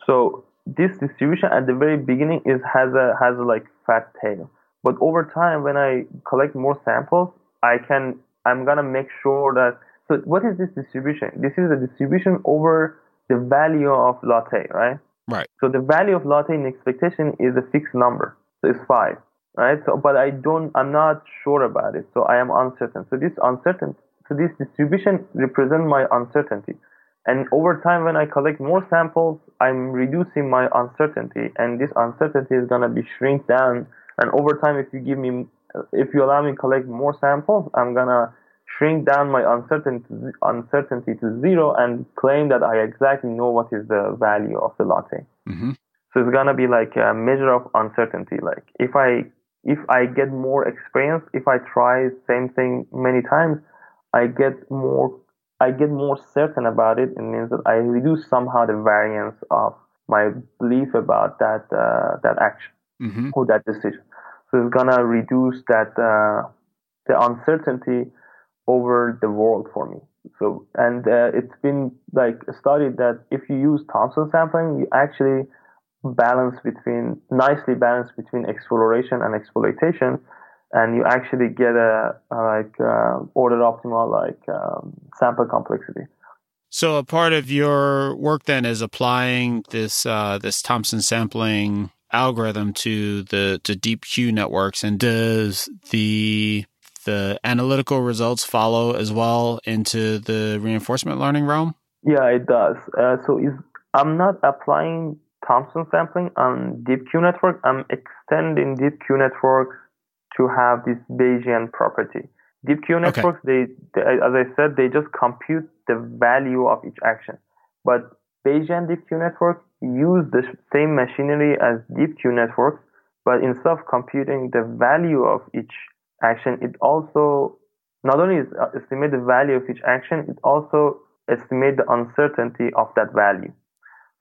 So this distribution at the very beginning is has a has a like fat tail. But over time, when I collect more samples, I can I'm gonna make sure that. So what is this distribution? This is a distribution over the value of latte, right? Right. So the value of latte in expectation is a fixed number. So it's five, right? So, but I don't, I'm not sure about it. So I am uncertain. So this uncertain so this distribution represents my uncertainty. And over time, when I collect more samples, I'm reducing my uncertainty, and this uncertainty is gonna be shrink down. And over time, if you give me, if you allow me to collect more samples, I'm gonna shrink down my uncertainty uncertainty to zero and claim that I exactly know what is the value of the latte. Mm-hmm. So it's gonna be like a measure of uncertainty. Like if I if I get more experience, if I try same thing many times, I get more I get more certain about it. It means that I reduce somehow the variance of my belief about that uh, that action Mm-hmm. or that decision. So it's gonna reduce that uh, the uncertainty over the world for me. So and uh, it's been like studied that if you use Thompson sampling, you actually balance between nicely balance between exploration and exploitation, and you actually get a, a like uh, order optimal like um, sample complexity. So a part of your work then is applying this uh, this Thompson sampling algorithm to the to deep Q networks, and does the the analytical results follow as well into the reinforcement learning realm? Yeah, it does. Uh, so is I'm not applying Thompson sampling on deep Q network. I'm extending deep Q networks to have this Bayesian property. Deep Q networks, they, they, as I said, they just compute the value of each action. But Bayesian deep Q network use the same machinery as deep Q networks, but instead of computing the value of each action, it also not only is uh, estimate the value of each action, it also estimate the uncertainty of that value.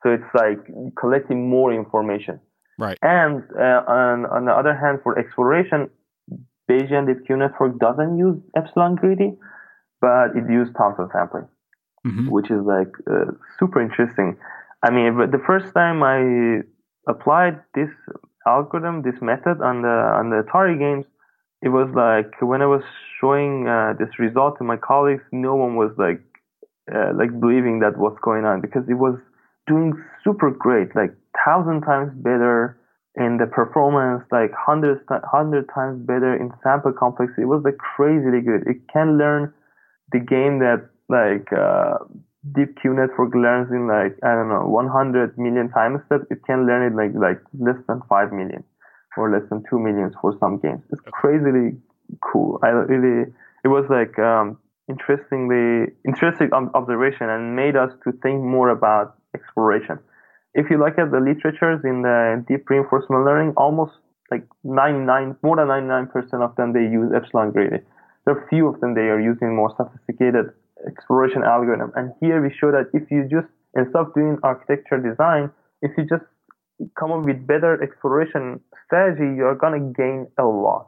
So it's like collecting more information. Right. And uh, on, on the other hand, for exploration, Bayesian deep Q network doesn't use epsilon greedy, but it uses Thompson sampling, mm-hmm. which is like uh, super interesting. I mean, but the first time I applied this algorithm, this method on the on the Atari games, it was like when I was showing uh, this result to my colleagues, no one was like uh, like believing that what's going on because it was doing super great, like thousand times better in the performance, like hundred hundred times better in sample complexity. It was like crazily good. It can learn the game that like uh, deep Q network learns in like I don't know 100 million time steps. It can learn it like like less than five million or less than two millions for some games. It's crazily cool. I really it was like um, interestingly interesting observation and made us to think more about exploration. If you look at the literatures in the deep reinforcement learning, almost like 99, more than 99% of them, they use epsilon greedy. There are few of them, they are using more sophisticated exploration algorithm. And here we show that if you just, instead of doing architecture design, if you just come up with better exploration strategy, you're going to gain a lot.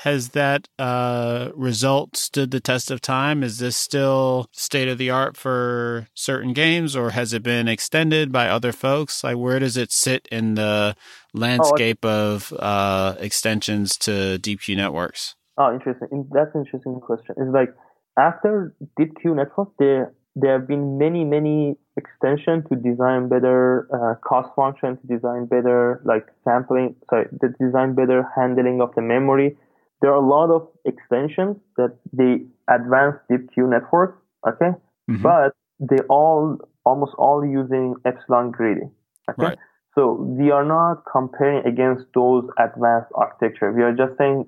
Has that uh, result stood the test of time? Is this still state of the art for certain games, or has it been extended by other folks? Like, where does it sit in the landscape oh, of uh, extensions to DeepQ networks? Oh, interesting. That's an interesting question. It's like after DeepQ network, there there have been many many extensions to design better uh, cost function, to design better like sampling, sorry, to design better handling of the memory there are a lot of extensions that they advance deep Q network, okay, mm-hmm. but they all almost all using epsilon greedy. Okay, right. so we are not comparing against those advanced architecture. We are just saying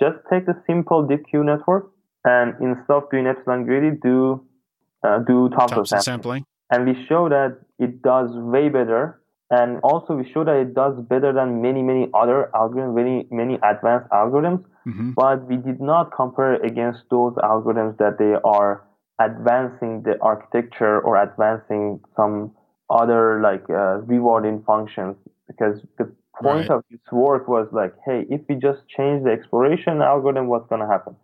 just take the simple deep Q network and instead of doing epsilon greedy, do uh, do Thompson, sampling. sampling. And we show that it does way better and also we show that it does better than many many other algorithms many many advanced algorithms mm-hmm. but we did not compare against those algorithms that they are advancing the architecture or advancing some other like uh, rewarding functions because the point right. of this work was like hey if we just change the exploration algorithm what's going to happen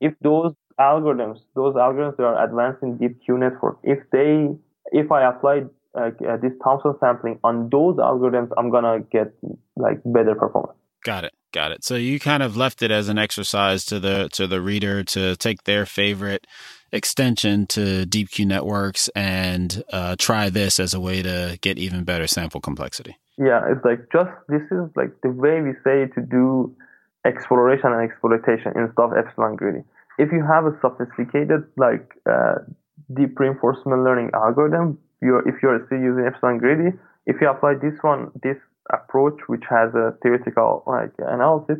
if those algorithms those algorithms that are advancing deep q network if they if I apply uh, this Thompson sampling on those algorithms, I'm gonna get like better performance. Got it. Got it. So you kind of left it as an exercise to the to the reader to take their favorite extension to DeepQ networks and uh, try this as a way to get even better sample complexity. Yeah, it's like just this is like the way we say to do exploration and exploitation instead of epsilon greedy. If you have a sophisticated like uh, deep reinforcement learning algorithm, you're if you're still using epsilon greedy, if you apply this one, this approach which has a theoretical like analysis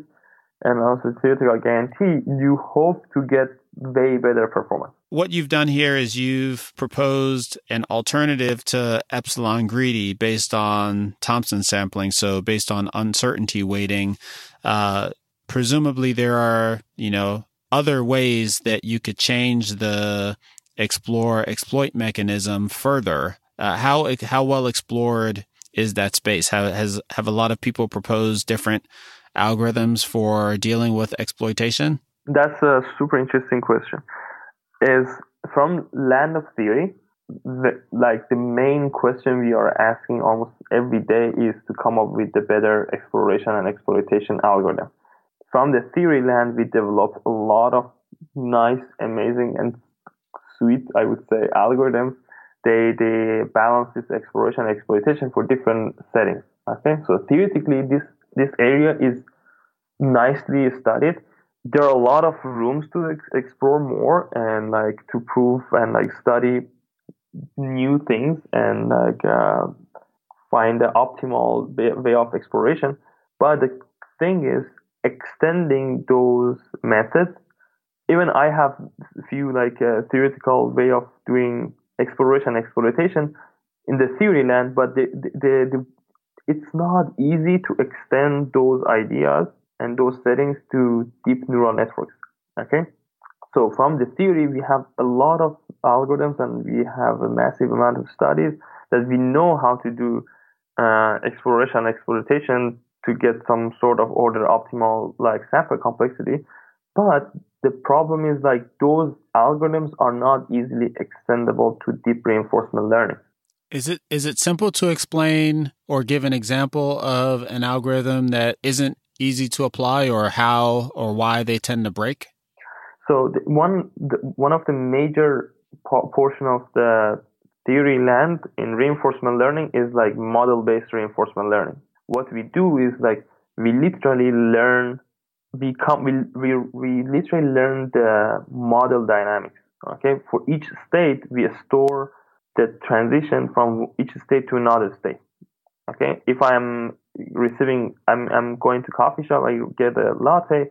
and also theoretical guarantee, you hope to get way better performance. What you've done here is you've proposed an alternative to epsilon greedy based on Thompson sampling, so based on uncertainty weighting. Uh, presumably, there are you know other ways that you could change the explore exploit mechanism further. Uh, how how well explored is that space? Have has have a lot of people proposed different algorithms for dealing with exploitation? That's a super interesting question. Is from land of theory, the, like the main question we are asking almost every day is to come up with the better exploration and exploitation algorithm. From the theory land, we developed a lot of nice, amazing, and sweet, I would say, algorithms. They they balance this exploration and exploitation for different settings. Okay, so theoretically, this this area is nicely studied there are a lot of rooms to ex- explore more and like to prove and like study new things and like uh, find the optimal way of exploration. But the thing is extending those methods. Even I have few like uh, theoretical way of doing exploration exploitation in the theory land, but the, the, the, the it's not easy to extend those ideas and those settings to deep neural networks. Okay. So from the theory, we have a lot of algorithms and we have a massive amount of studies that we know how to do uh, exploration exploitation to get some sort of order optimal like sample complexity. But the problem is like those algorithms are not easily extendable to deep reinforcement learning. Is it is it simple to explain or give an example of an algorithm that isn't easy to apply or how or why they tend to break? So the, one the, one of the major po- portion of the theory land in reinforcement learning is like model based reinforcement learning. What we do is like we literally learn become we, we, we literally learn the model dynamics. Okay, for each state we store the transition from each state to another state. Okay, if I'm receiving, I'm I'm going to coffee shop, I get a latte,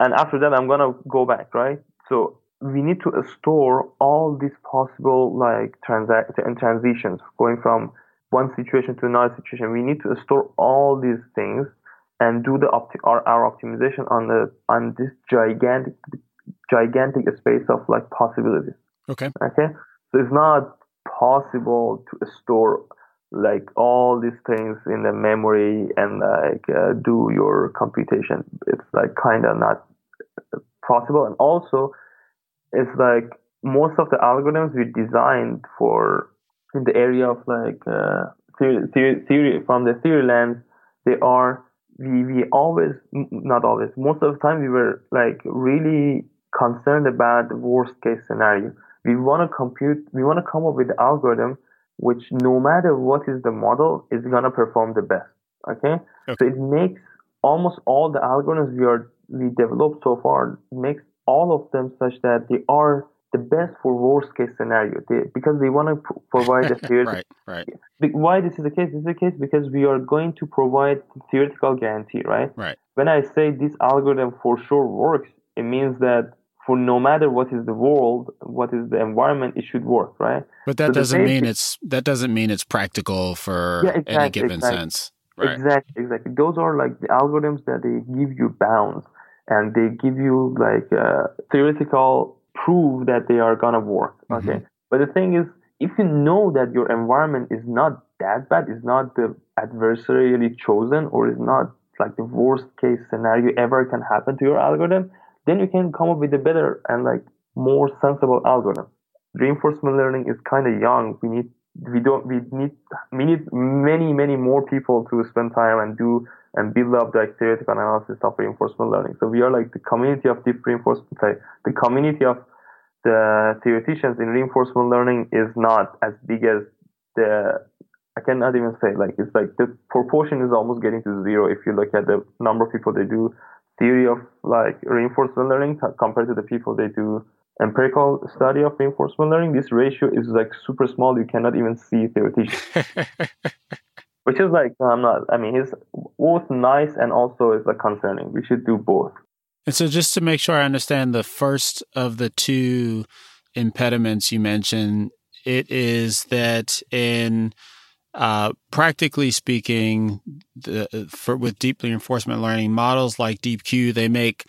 and after that I'm gonna go back, right? So we need to store all these possible like transact and transitions going from one situation to another situation. We need to store all these things and do the opti- our, our optimization on the on this gigantic gigantic space of like possibilities. Okay. Okay. So it's not possible to store like all these things in the memory and like uh, do your computation. It's like kind of not possible. And also, it's like most of the algorithms we designed for in the area of like uh, theory, theory, theory from the theory lens, they are we we always not always most of the time we were like really concerned about the worst case scenario. We want to compute, we want to come up with the algorithm which no matter what is the model is going to perform the best okay? okay so it makes almost all the algorithms we are we developed so far makes all of them such that they are the best for worst case scenario they, because they want to p- provide a theoretical right right why this is the case this is the case because we are going to provide theoretical guarantee right right when i say this algorithm for sure works it means that for no matter what is the world, what is the environment, it should work, right? But that so doesn't mean it's that doesn't mean it's practical for yeah, exactly, any given exactly. sense. Right. Exactly, exactly. Those are like the algorithms that they give you bounds and they give you like uh, theoretical proof that they are gonna work. Mm-hmm. Okay, but the thing is, if you know that your environment is not that bad, is not the adversarially chosen, or is not like the worst case scenario ever can happen to your algorithm, then you can come up with a better and like more sensible algorithm. Reinforcement learning is kind of young. We need we don't we need we need many many more people to spend time and do and build up the theoretical analysis of reinforcement learning. So we are like the community of deep reinforcement. Sorry, the community of the theoreticians in reinforcement learning is not as big as the I cannot even say like it's like the proportion is almost getting to zero if you look at the number of people they do theory of like reinforcement learning compared to the people they do empirical study of reinforcement learning. This ratio is like super small. You cannot even see theoreticians. Which is like I'm not. I mean, it's both nice and also is like concerning. We should do both. And so, just to make sure I understand, the first of the two impediments you mentioned, it is that in uh, practically speaking, the, for, with deep reinforcement learning models like DeepQ, they make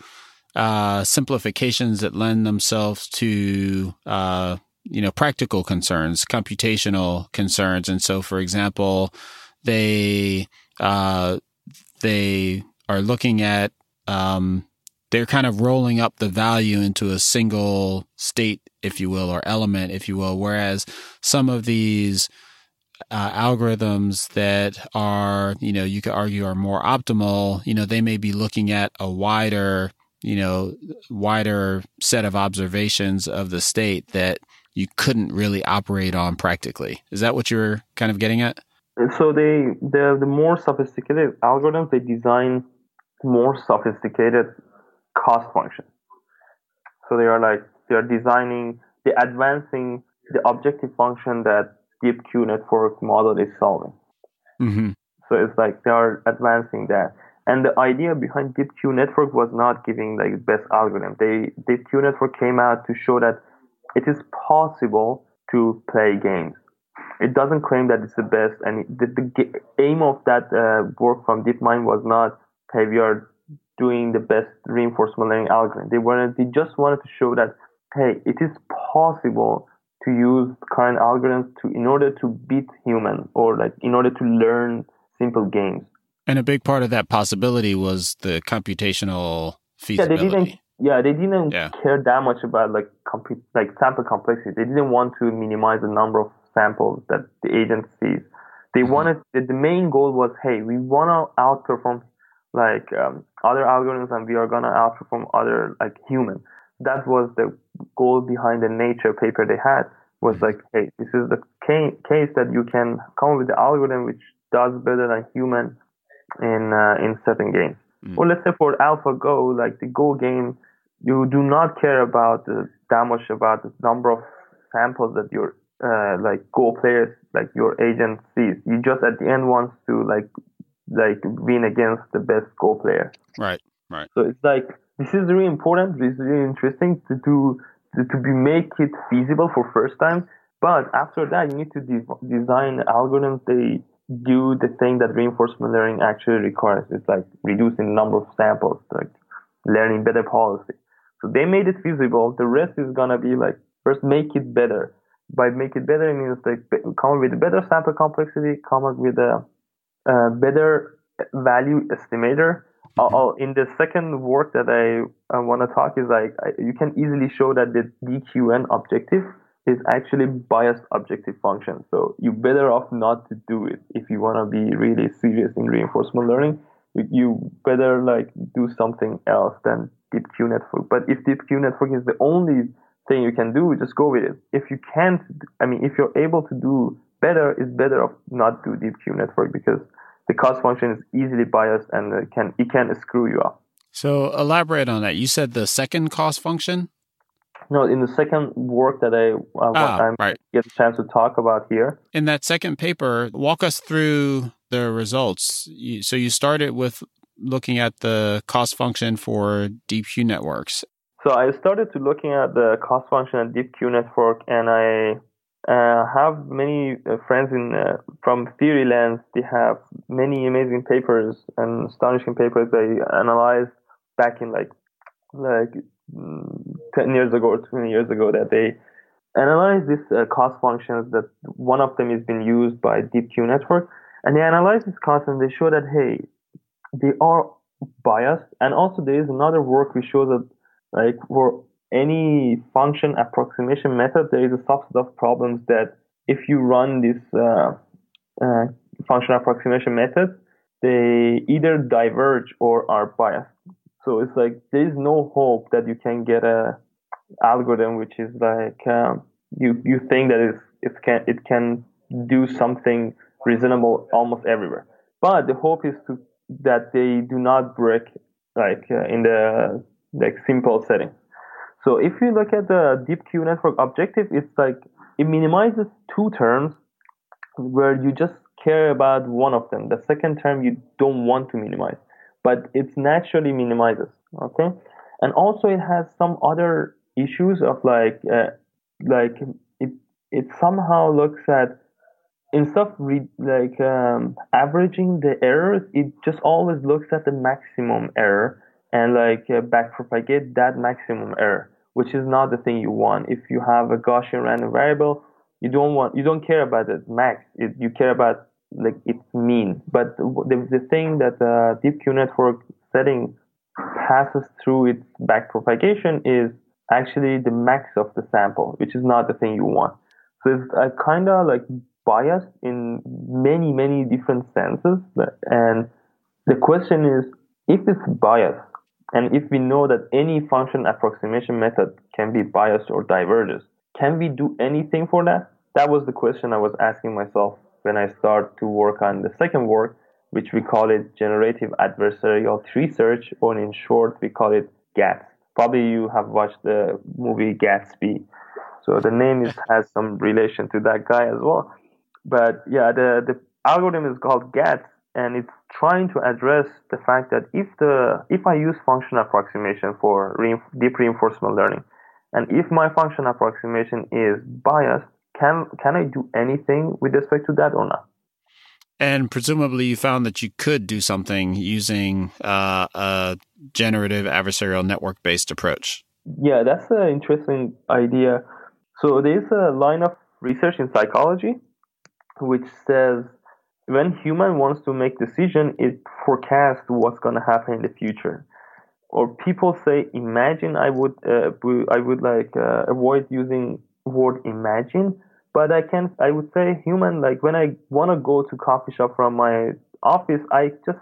uh, simplifications that lend themselves to uh, you know practical concerns, computational concerns, and so, for example, they uh, they are looking at um, they're kind of rolling up the value into a single state, if you will, or element, if you will. Whereas some of these uh, algorithms that are, you know, you could argue are more optimal, you know, they may be looking at a wider, you know, wider set of observations of the state that you couldn't really operate on practically. Is that what you're kind of getting at? So they, the, the more sophisticated algorithms, they design more sophisticated cost functions. So they are like, they are designing, the advancing the objective function that deep q network model is solving. Mm-hmm. So it's like they are advancing that. And the idea behind deep q network was not giving like best algorithm. They q-network came out to show that it is possible to play games. It doesn't claim that it's the best, and the, the aim of that uh, work from DeepMind was not, hey, we are doing the best reinforcement learning algorithm. They wanted, they just wanted to show that, hey, it is possible to use current algorithms to in order to beat human or like in order to learn simple games. And a big part of that possibility was the computational feasibility. Yeah, they didn't. Yeah, they didn't yeah. care that much about like like sample complexity. They didn't want to minimize the number of samples that the agent sees. They mm-hmm. wanted the, the main goal was, hey, we want to outperform like um, other algorithms, and we are gonna outperform other like human. that was the goal behind the nature paper they had was like hey this is the case that you can come up with the algorithm which does better than human in uh, in certain games mm. or let's say for AlphaGo like the go game you do not care about the, that much about the number of samples that your uh, like go players like your agent sees you just at the end wants to like like win against the best go player right right so it's like this is really important. This is really interesting to do to, to be make it feasible for first time. But after that, you need to de- design algorithms. They do the thing that reinforcement learning actually requires. It's like reducing the number of samples, like learning better policy. So they made it feasible. The rest is gonna be like first make it better. By make it better, it means like come up with a better sample complexity, come up with a, a better value estimator, uh, in the second work that I, I want to talk is like I, you can easily show that the DQN objective is actually biased objective function. So you better off not to do it if you want to be really serious in reinforcement learning. You, you better like do something else than deep Q network. But if deep Q network is the only thing you can do, just go with it. If you can't, I mean, if you're able to do better, it's better off not do DeepQ network because the cost function is easily biased and it can it can screw you up. So elaborate on that. You said the second cost function. No, in the second work that I uh, ah, right. get a chance to talk about here. In that second paper, walk us through the results. So you started with looking at the cost function for DeepQ networks. So I started to looking at the cost function at DeepQ network, and I uh, have many uh, friends in uh, from Theoryland. They have many amazing papers and astonishing papers they analyzed back in like like mm, 10 years ago or 20 years ago that they analyzed these uh, cost functions that one of them is being used by DeepQ network and they analyze this cost and they show that hey they are biased and also there is another work which shows that like for any function approximation method, there is a subset of problems that if you run this uh, uh, function approximation method, they either diverge or are biased. So it's like there is no hope that you can get a algorithm which is like um, you you think that it's, it can it can do something reasonable almost everywhere. But the hope is to that they do not break like uh, in the like simple setting. So if you look at the deep Q network objective, it's like it minimizes two terms where you just care about one of them. The second term you don't want to minimize, but it naturally minimizes. Okay, and also it has some other issues of like uh, like it it somehow looks at instead of re- like um, averaging the errors, it just always looks at the maximum error and like uh, backpropagate that maximum error, which is not the thing you want. If you have a Gaussian random variable, you don't want you don't care about the max. It, you care about like its mean. But the the thing that the deep Q network setting passes through its backpropagation is actually the max of the sample, which is not the thing you want. So it's uh, kind of like biased in many, many different senses. And the question is, if it's biased, and if we know that any function approximation method can be biased or diverges, can we do anything for that? That was the question I was asking myself when I started to work on the second work, which we call it generative adversarial search, or in short, we call it GATS. Probably you have watched the movie Gatsby. So the name is, has some relation to that guy as well. But yeah, the, the algorithm is called GATS and it's trying to address the fact that if the if I use function approximation for reinf- deep reinforcement learning, and if my function approximation is biased, can can I do anything with respect to that or not? And presumably, you found that you could do something using uh, a generative adversarial network based approach. Yeah, that's an interesting idea. So there's a line of research in psychology which says when human wants to make decision, it forecasts what's going to happen in the future. Or people say, imagine. I would, uh, I would like uh, avoid using word imagine but I can I would say human like when I want to go to coffee shop from my office, I just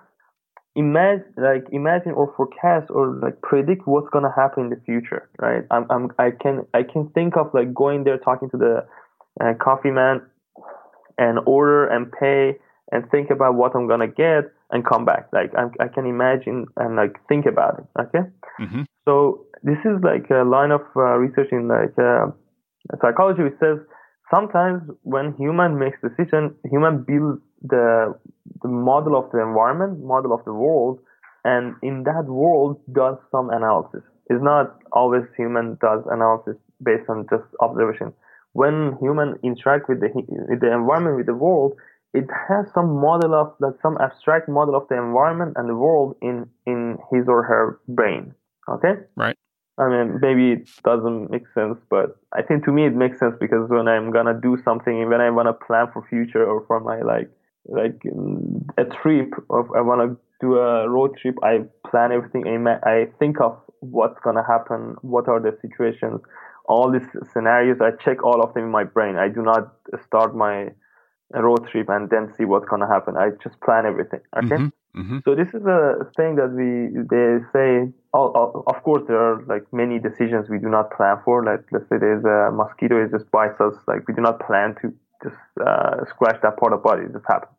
imagine like imagine or forecast or like predict what's gonna happen in the future, right? I'm, I'm I can I can think of like going there talking to the uh, coffee man and order and pay and think about what I'm gonna get and come back. Like I'm, I can imagine and like think about it. Okay. Mm-hmm. So this is like a line of uh, research in like uh, psychology which says sometimes when human makes decision, human builds the the model of the environment, model of the world, and in that world does some analysis. It's not always human does analysis based on just observation. When human interact with the with the environment, with the world, it has some model of like some abstract model of the environment and the world in in his or her brain. Okay. Right. I mean, maybe it doesn't make sense, but I think to me it makes sense because when I'm gonna do something, when I wanna plan for future or for my like like mm, a trip, or I wanna do a road trip, I plan everything. I think of what's gonna happen, what are the situations, all these scenarios. I check all of them in my brain. I do not start my road trip and then see what's gonna happen. I just plan everything. Okay. Mm-hmm. Mm-hmm. So this is a thing that we they say. Oh, oh, of course, there are like many decisions we do not plan for. Like let's say there's a mosquito, it just bites us. Like we do not plan to just uh, scratch that part of body. It just happens.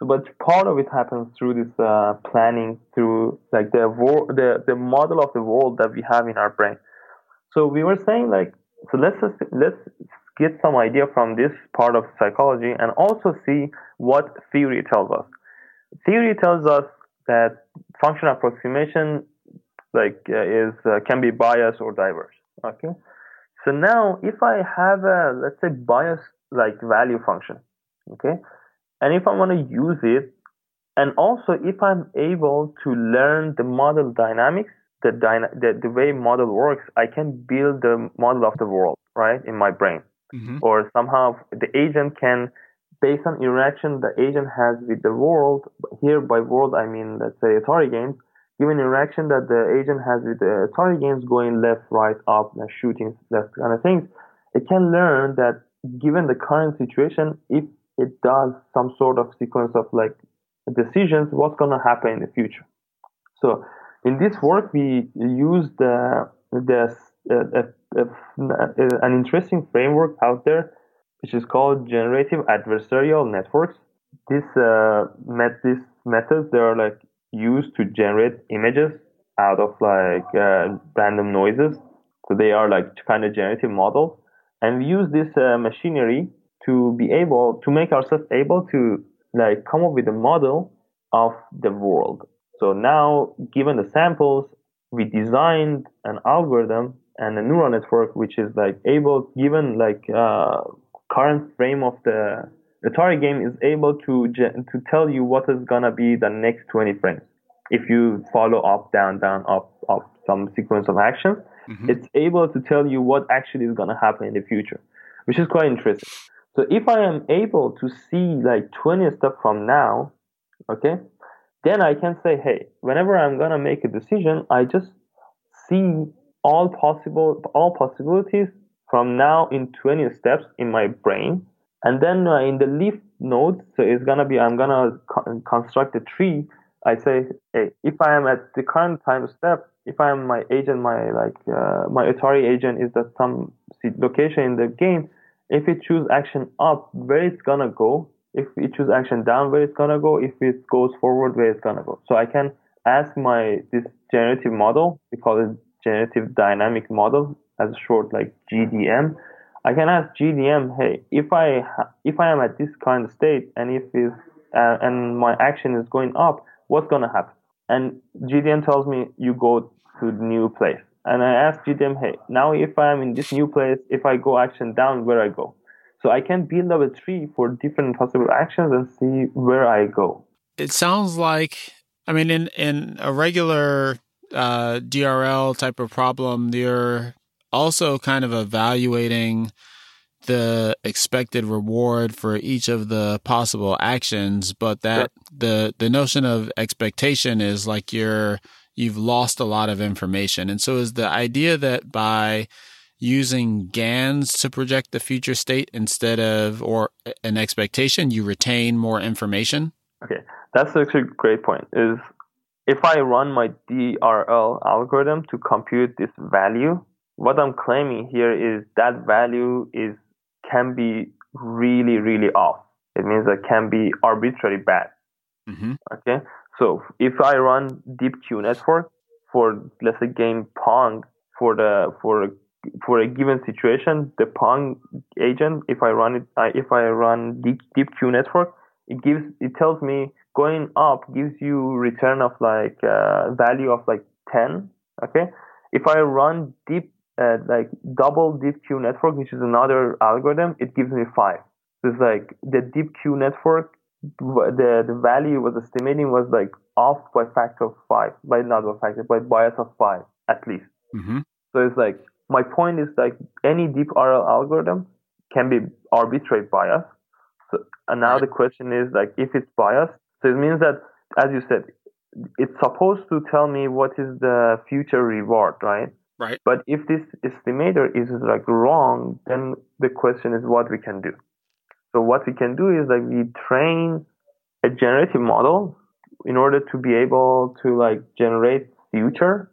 So, but part of it happens through this uh, planning, through like the wo- the the model of the world that we have in our brain. So we were saying like, so let's just, let's get some idea from this part of psychology and also see what theory tells us theory tells us that function approximation like uh, is uh, can be biased or diverse. Okay. So now if I have a let's say bias like value function, okay, and if I want to use it, and also if I'm able to learn the model dynamics, the, dyna- the the way model works, I can build the model of the world right in my brain, mm-hmm. or somehow the agent can based on interaction the agent has with the world, here by world I mean let's say Atari games, given interaction that the agent has with the Atari games going left, right, up, shooting, that kind of things, it can learn that given the current situation, if it does some sort of sequence of like decisions, what's going to happen in the future. So in this work, we use the, the uh, an interesting framework out there, which is called generative adversarial networks. This uh, met this methods they are like used to generate images out of like uh, random noises. So they are like kind of generative models, and we use this uh, machinery to be able to make ourselves able to like come up with a model of the world. So now, given the samples, we designed an algorithm and a neural network which is like able, given like uh, current frame of the Atari game, is able to to tell you what is gonna be the next 20 frames if you follow up, down, down, up, up some sequence of actions. Mm-hmm. It's able to tell you what actually is gonna happen in the future, which is quite interesting. So if I am able to see like 20 steps from now, okay, then I can say, hey, whenever I'm gonna make a decision, I just see all possible all possibilities from now in 20 steps in my brain, and then uh, in the leaf node, so it's gonna be I'm gonna co- construct a tree. I say, hey, if I am at the current time step, if I am my agent, my like uh, my Atari agent is at some location in the game, if it choose action up, where it's gonna go. If it choose action down, where it's gonna go. If it goes forward, where it's gonna go. So I can ask my this generative model. We call it generative dynamic model as a short like GDM. I can ask GDM, hey, if I if I am at this kind of state and if is uh, and my action is going up, what's gonna happen? And GDM tells me you go to the new place and I ask GDM, hey, now if I'm in this new place, if I go action down, where I go? So I can build up a tree for different possible actions and see where I go. It sounds like, I mean, in, in a regular uh, DRL type of problem, you're also kind of evaluating the expected reward for each of the possible actions, but that sure. the the notion of expectation is like you're you've lost a lot of information. And so is the idea that by using GANs to project the future state instead of or an expectation, you retain more information? Okay, that's actually a great point. Is if I run my DRL algorithm to compute this value, what I'm claiming here is that value is can be really, really off. It means that can be arbitrarily bad. Mm-hmm. Okay, so if I run deep Q network for let's say game Pong for the for for a given situation, the Pong agent, if I run it, if I run Deep, deep Q network, it gives it tells me going up gives you return of like uh, value of like 10 okay if i run deep uh, like double deep q network which is another algorithm it gives me 5 so it's like the deep q network the the value was estimating was like off by factor of five, by not by factor, by bias of five at least. Mm-hmm. So it's like my point is like any deep RL algorithm can be arbitrary bias. So and now right. the question is like if it's biased, so it means that as you said, it's supposed to tell me what is the future reward, right? Right. But if this estimator is like wrong, then the question is what we can do. So what we can do is like we train a generative model in order to be able to like generate future.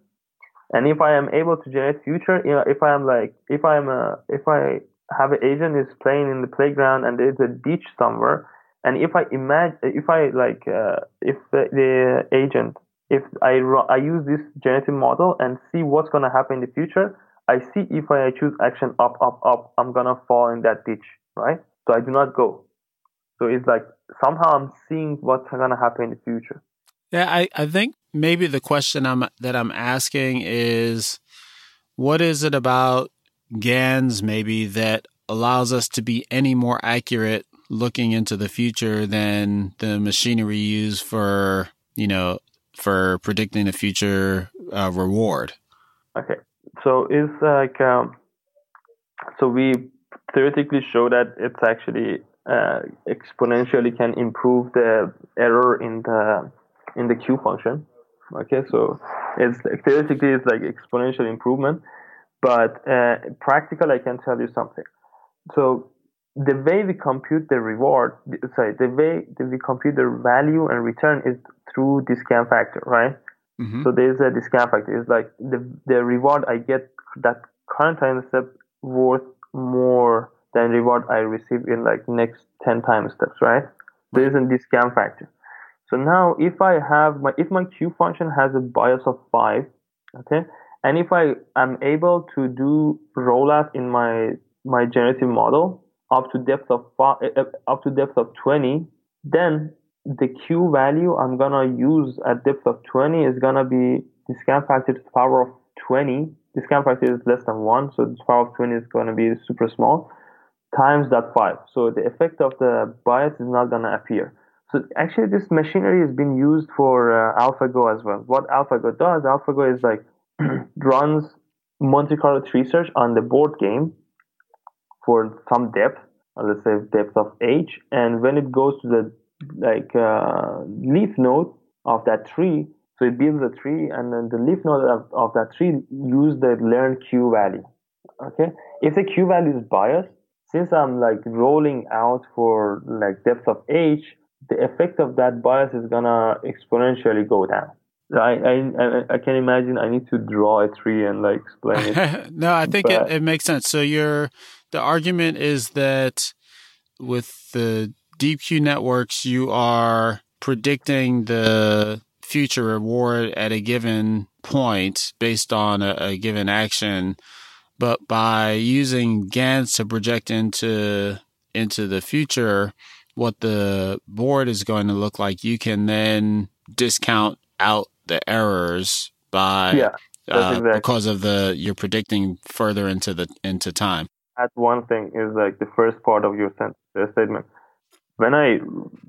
And if I am able to generate future, you know, if I am like, if I am a, if I have an agent is playing in the playground and there's a ditch somewhere, and if I imagine, if I like, uh, if the, the agent, if I I use this generative model and see what's gonna happen in the future, I see if I choose action up, up, up, I'm gonna fall in that ditch, right? So I do not go. So it's like somehow I'm seeing what's going to happen in the future. Yeah, I, I think maybe the question I'm that I'm asking is what is it about GANs maybe that allows us to be any more accurate looking into the future than the machinery used for, you know, for predicting the future uh, reward? Okay. So it's like um, so we theoretically show that it's actually uh, exponentially can improve the error in the in the Q function. Okay, so it's theoretically it's like exponential improvement, but uh, practical I can tell you something. So the way we compute the reward, sorry, the way that we compute the value and return is through discount factor, right? Mm-hmm. So there's a discount factor. It's like the the reward I get that current time step worth more than reward I receive in like next ten time steps, right? There's a discount factor. So now if I have my if my Q function has a bias of five, okay, and if I am able to do rollout in my my generative model up to depth of eh, eh, up to depth of 20, then the Q value I'm gonna use at depth of 20 is gonna be discount factor to the power of 20. Discount factor is less than one, so the power of 20 is gonna be super small times that five. So the effect of the bias is not gonna appear. So actually, this machinery is being used for uh, AlphaGo as well. What AlphaGo does, AlphaGo is like runs Monte Carlo tree search on the board game for some depth, uh, let's say depth of h, and when it goes to the like uh, leaf node of that tree, so it builds a tree, and then the leaf node of, of that tree use the learned q value. Okay, if the q value is biased, since I'm like rolling out for like depth of h, the effect of that bias is gonna exponentially go down. I, I I can imagine I need to draw a tree and like explain it. no, I think but, it, it makes sense. So your the argument is that with the deep Q networks, you are predicting the future reward at a given point based on a, a given action, but by using GANs to project into into the future, what the board is going to look like, you can then discount out the errors by yeah, uh, exactly. because of the you're predicting further into the into time. That one thing is like the first part of your statement. When I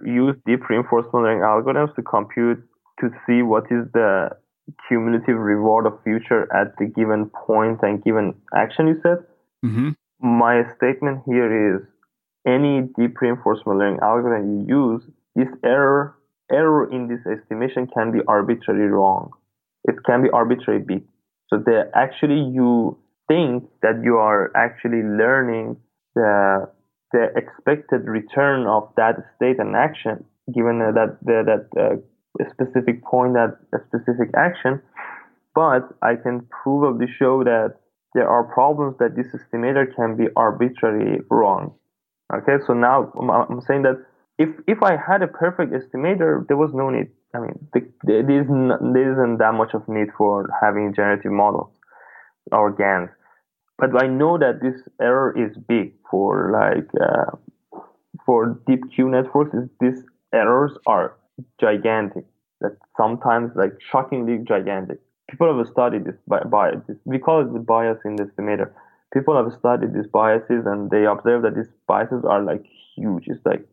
use deep reinforcement learning algorithms to compute to see what is the cumulative reward of future at the given point and given action you said, mm-hmm. my statement here is any deep reinforcement learning algorithm you use, this error error in this estimation can be arbitrarily wrong. It can be arbitrary big. So the actually you think that you are actually learning the the expected return of that state and action given that the, that uh, specific point that specific action. But I can probably show that there are problems that this estimator can be arbitrarily wrong. Okay, so now I'm saying that if if I had a perfect estimator, there was no need. I mean, the, the, there, isn't, there isn't that much of need for having generative models or GANs. But I know that this error is big for like uh, for deep Q networks. These errors are gigantic. That sometimes like shockingly gigantic. People have studied this bias. We call it the bias in the estimator. People have studied these biases and they observe that these biases are like huge. It's like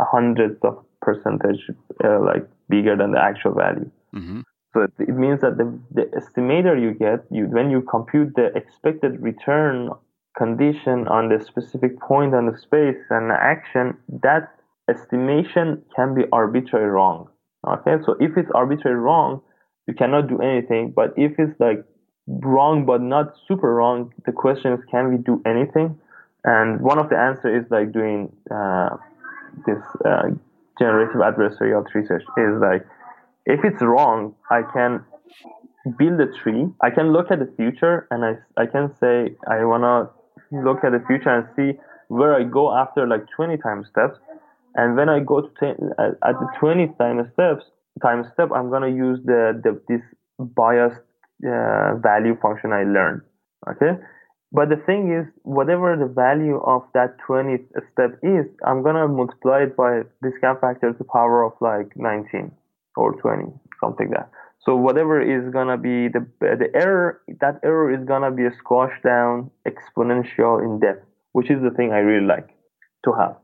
hundreds of percentage uh, like bigger than the actual value. Mm-hmm. So it, it, means that the, the estimator you get, you when you compute the expected return condition on the specific point on the space and the action, that estimation can be arbitrarily wrong. Okay, so if it's arbitrarily wrong, you cannot do anything. But if it's like wrong but not super wrong, the question is can we do anything? And one of the answers is like doing uh, this uh, generative adversarial tree search is like if it's wrong, I can build a tree. I can look at the future and I, I can say I want to look at the future and see where I go after like 20 time steps. And when I go to ten, at the 20 time steps, time step, I'm going to use the, the this biased uh, value function I learned. Okay. But the thing is, whatever the value of that 20th step is, I'm gonna multiply it by this discount factor to the power of like 19 or 20, something like that. So whatever is gonna be the the error, that error is gonna be a squash down exponential in depth, which is the thing I really like to have.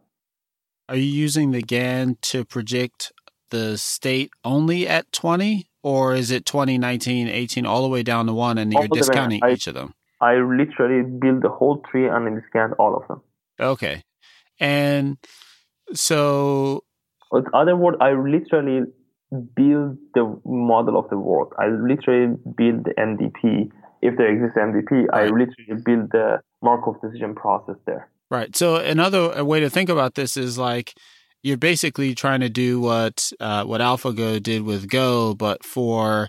Are you using the GAN to predict the state only at 20, or is it 20, 19, 18, all the way down to one, and you're discounting I, each of them? I literally built the whole tree and I scanned all of them. Okay. And so. In other words, I literally build the model of the world. I literally build the MDP. If there exists MDP, right. I literally build the Markov decision process there. Right. So another way to think about this is like you're basically trying to do what uh, what AlphaGo did with Go, but for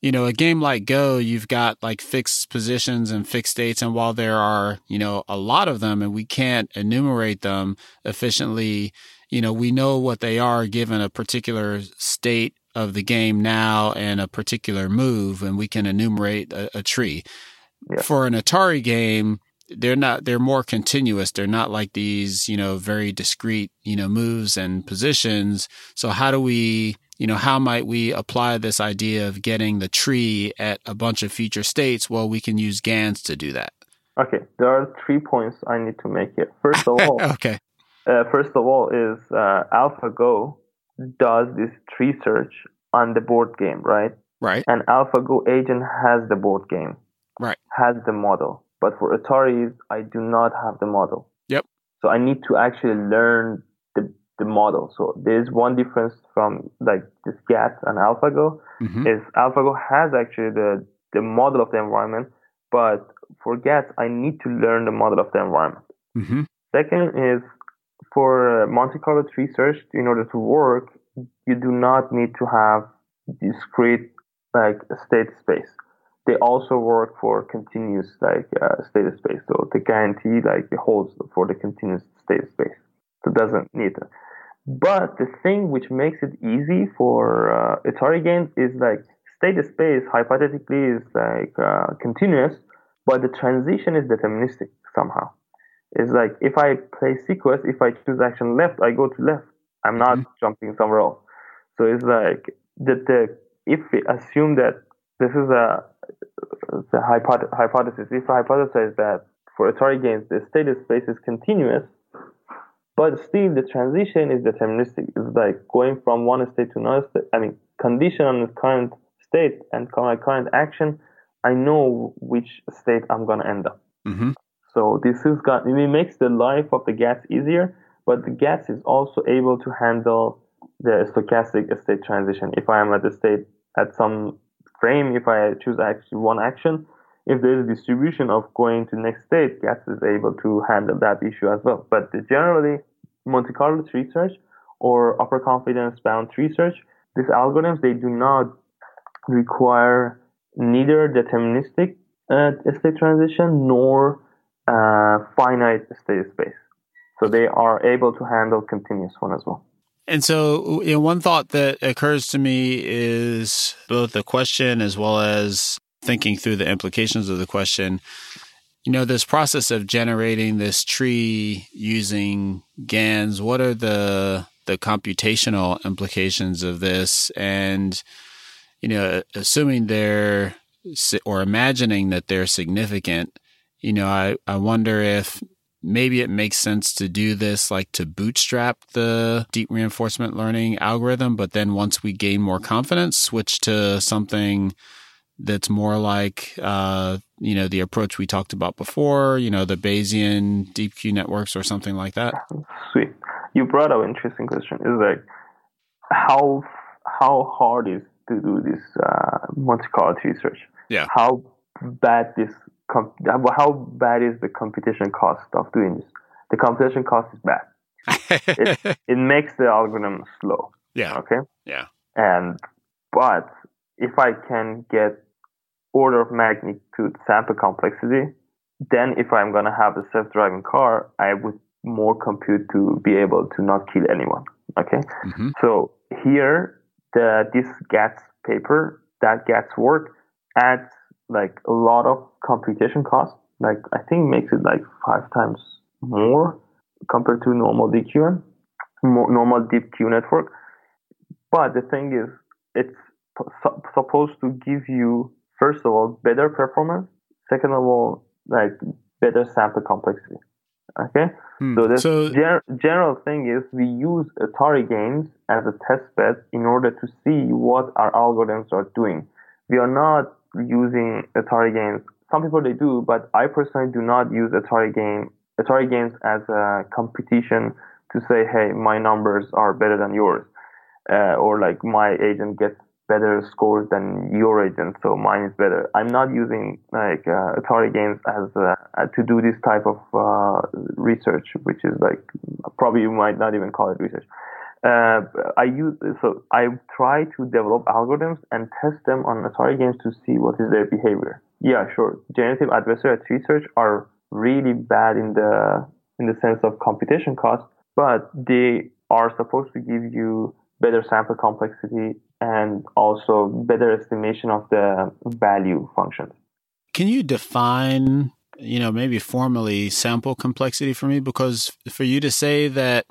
you know a game like Go, you've got like fixed positions and fixed states, and while there are you know a lot of them, and we can't enumerate them efficiently, you know we know what they are given a particular state of the game now and a particular move, and we can enumerate a, a tree. Yeah. For an Atari game, they're not they're more continuous they're not like these you know very discrete you know moves and positions so how do we you know how might we apply this idea of getting the tree at a bunch of future states? Well we can use gans to do that. Okay there are three points i need to make here. First of all okay. uh, first of all is uh, alphago does this tree search on the board game right? Right. And alphago agent has the board game. Right. Has the model. But for Ataris, I do not have the model. Yep. So I need to actually learn the, the model. So there's one difference from like this GATS and AlphaGo mm-hmm. is AlphaGo has actually the, the model of the environment, but for GATS, I need to learn the model of the environment. Mm-hmm. Second is for Monte Carlo tree search, in order to work, you do not need to have discrete like state space they also work for continuous like uh, state space. So they guarantee like the holds for the continuous state space. So it doesn't need it. But the thing which makes it easy for uh, Atari games is like state space hypothetically is like uh, continuous, but the transition is deterministic somehow. It's like if I play sequence, if I choose action left, I go to left. I'm not mm-hmm. jumping somewhere else. So it's like that the if we assume that this is a the hypothesis. If I hypothesize that for Atari games, the state space is continuous, but still the transition is deterministic. It's like going from one state to another state. I mean, condition on the current state and my current action, I know which state I'm going to end up. Mm-hmm. So this is got, it makes the life of the GATS easier, but the GATS is also able to handle the stochastic state transition. If I am at the state at some frame, if I choose actually one action, if there is a distribution of going to next state, GATS is able to handle that issue as well. But generally, Monte Carlo tree search or upper confidence bound research, these algorithms, they do not require neither deterministic uh, state transition nor uh, finite state space. So they are able to handle continuous one as well. And so, you know, one thought that occurs to me is both the question as well as thinking through the implications of the question. You know, this process of generating this tree using GANs, what are the the computational implications of this? And, you know, assuming they're or imagining that they're significant, you know, I, I wonder if maybe it makes sense to do this like to bootstrap the deep reinforcement learning algorithm, but then once we gain more confidence, switch to something that's more like uh, you know the approach we talked about before, you know the Bayesian deep Q networks or something like that. Sweet, you brought up an interesting question. Is like how how hard is to do this uh, Monte Carlo tree search? Yeah. How bad this com- how bad is the computation cost of doing this? The computation cost is bad. it, it makes the algorithm slow. Yeah. Okay. Yeah. And but if I can get order of magnitude sample complexity, then if I'm gonna have a self-driving car, I would more compute to be able to not kill anyone. Okay. Mm-hmm. So here, the this GATS paper, that GATS work adds like a lot of computation cost. Like I think makes it like five times more compared to normal DQN, more, normal deep Q network. But the thing is, it's p- supposed to give you first of all better performance. Second of all, like better sample complexity. Okay, hmm. so the so, general thing is we use Atari games as a test bed in order to see what our algorithms are doing. We are not using Atari games. Some people they do, but I personally do not use Atari game Atari games as a competition to say, hey, my numbers are better than yours, uh, or like my agent gets better scores than your agent, so mine is better. I'm not using like uh, Atari games as uh, to do this type of uh, research, which is like probably you might not even call it research. Uh, I use so I try to develop algorithms and test them on Atari games to see what is their behavior. Yeah, sure. Generative adversarial tree search are really bad in the in the sense of computation cost, but they are supposed to give you better sample complexity and also better estimation of the value functions. Can you define, you know, maybe formally sample complexity for me? Because for you to say that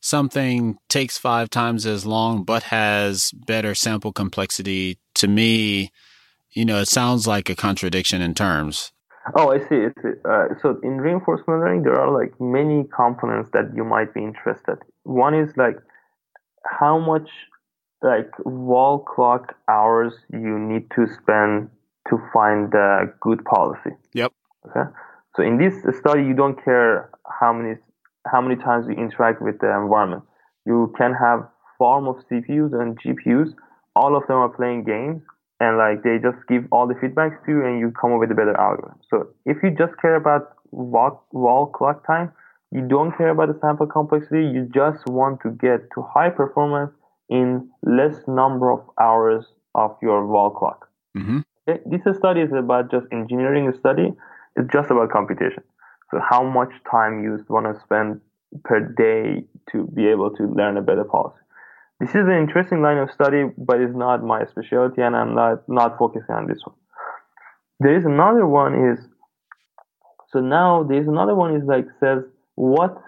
something takes five times as long but has better sample complexity, to me, you know, it sounds like a contradiction in terms. Oh, I see. Uh, so in reinforcement learning, there are like many components that you might be interested. One is like how much like wall clock hours you need to spend to find a good policy. Yep. Okay. So in this study, you don't care how many how many times you interact with the environment. You can have farm of CPUs and GPUs. All of them are playing games, and like they just give all the feedbacks to you, and you come up with a better algorithm. So if you just care about wall, wall clock time, you don't care about the sample complexity. You just want to get to high performance in less number of hours of your wall clock. Mm-hmm. Okay? This study is about just engineering study. It's just about computation. So how much time you want to spend per day to be able to learn a better policy. This is an interesting line of study, but it's not my specialty, and I'm not not focusing on this one. There is another one is so now there's another one is like says what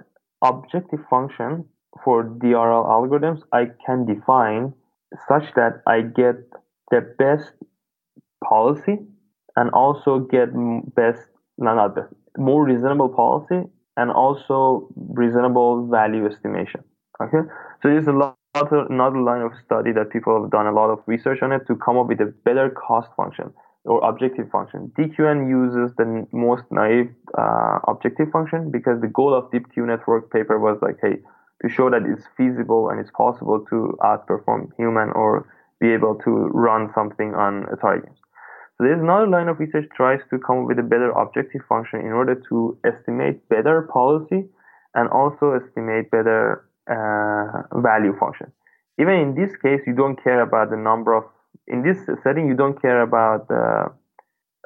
objective function for DRL algorithms I can define such that I get the best policy and also get best, no, not best, more reasonable policy and also reasonable value estimation. Okay, so there's a lot another line of study that people have done a lot of research on it to come up with a better cost function or objective function. DQN uses the most naive uh, objective function because the goal of Deep Q Network paper was like, hey, to show that it's feasible and it's possible to outperform human or be able to run something on Atari games. So there's another line of research tries to come up with a better objective function in order to estimate better policy and also estimate better uh, value function. Even in this case, you don't care about the number of. In this setting, you don't care about the.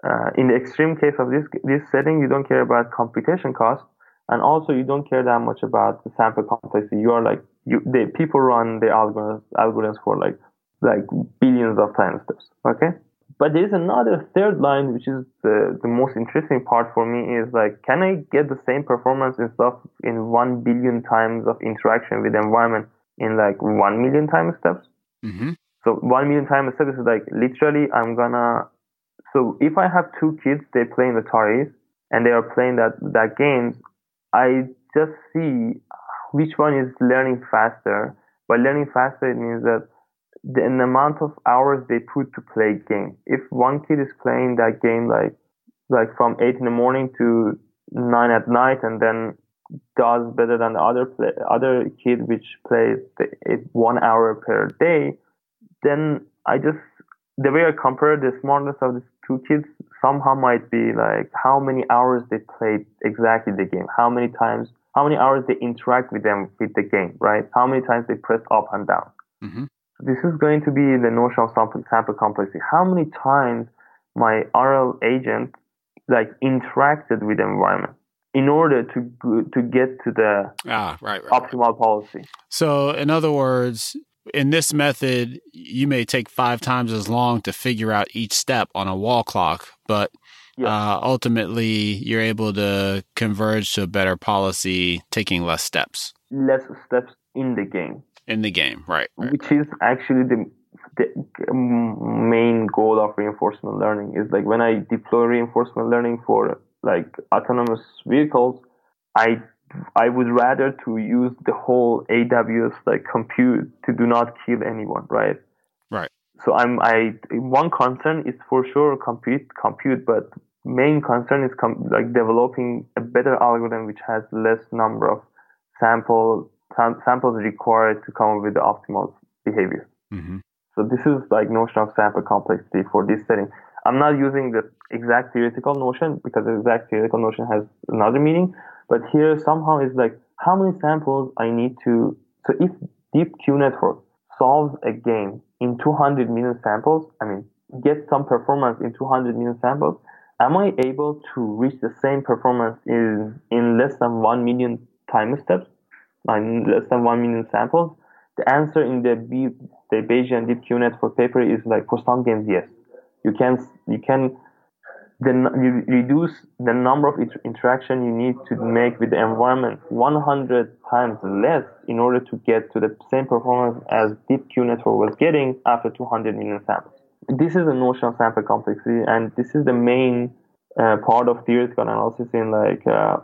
Uh, in the extreme case of this this setting, you don't care about computation cost, and also you don't care that much about the sample complexity. You are like you. The people run the algorithms algorithms for like like billions of time steps. Okay. But there's another third line, which is the, the most interesting part for me is like, can I get the same performance and stuff in one billion times of interaction with the environment in like one million time steps? Mm-hmm. So one million times time steps is like literally I'm gonna. So if I have two kids, they play in Ataris and they are playing that that games, I just see which one is learning faster. By learning faster, it means that the amount of hours they put to play game. If one kid is playing that game like like from eight in the morning to nine at night, and then does better than the other play, other kid which plays the, one hour per day, then I just the way I compare the smartness of these two kids somehow might be like how many hours they played exactly the game, how many times, how many hours they interact with them with the game, right? How many times they press up and down. Mm-hmm this is going to be the notion of sample, sample complexity. How many times my RL agent like interacted with the environment in order to to get to the ah, right, right, optimal right. policy. So, in other words, in this method, you may take five times as long to figure out each step on a wall clock, but yes. uh, ultimately, you're able to converge to a better policy, taking less steps. Less steps in the game in the game, right, right? Which is actually the, the main goal of reinforcement learning. Is like when I deploy reinforcement learning for like autonomous vehicles, I I would rather to use the whole AWS like compute to do not kill anyone, right? Right. So I'm I one concern is for sure compute compute, but main concern is com- like developing a better algorithm which has less number of sample samples required to come up with the optimal behavior. Mm-hmm. So this is like notion of sample complexity for this setting. I'm not using the exact theoretical notion because the exact theoretical notion has another meaning. But here somehow it's like how many samples I need to. So if deep Q network solves a game in 200 million samples, I mean, get some performance in 200 million samples, am I able to reach the same performance in, in less than 1 million time steps, in less than 1 million samples? The answer in the, B, the Bayesian Deep Q network paper is like for some games, yes. You can, you can then you reduce the number of interaction you need to make with the environment 100 times less in order to get to the same performance as Deep Q network was getting after 200 million samples. This is the notion of sample complexity, and this is the main uh, part of theoretical analysis in like uh,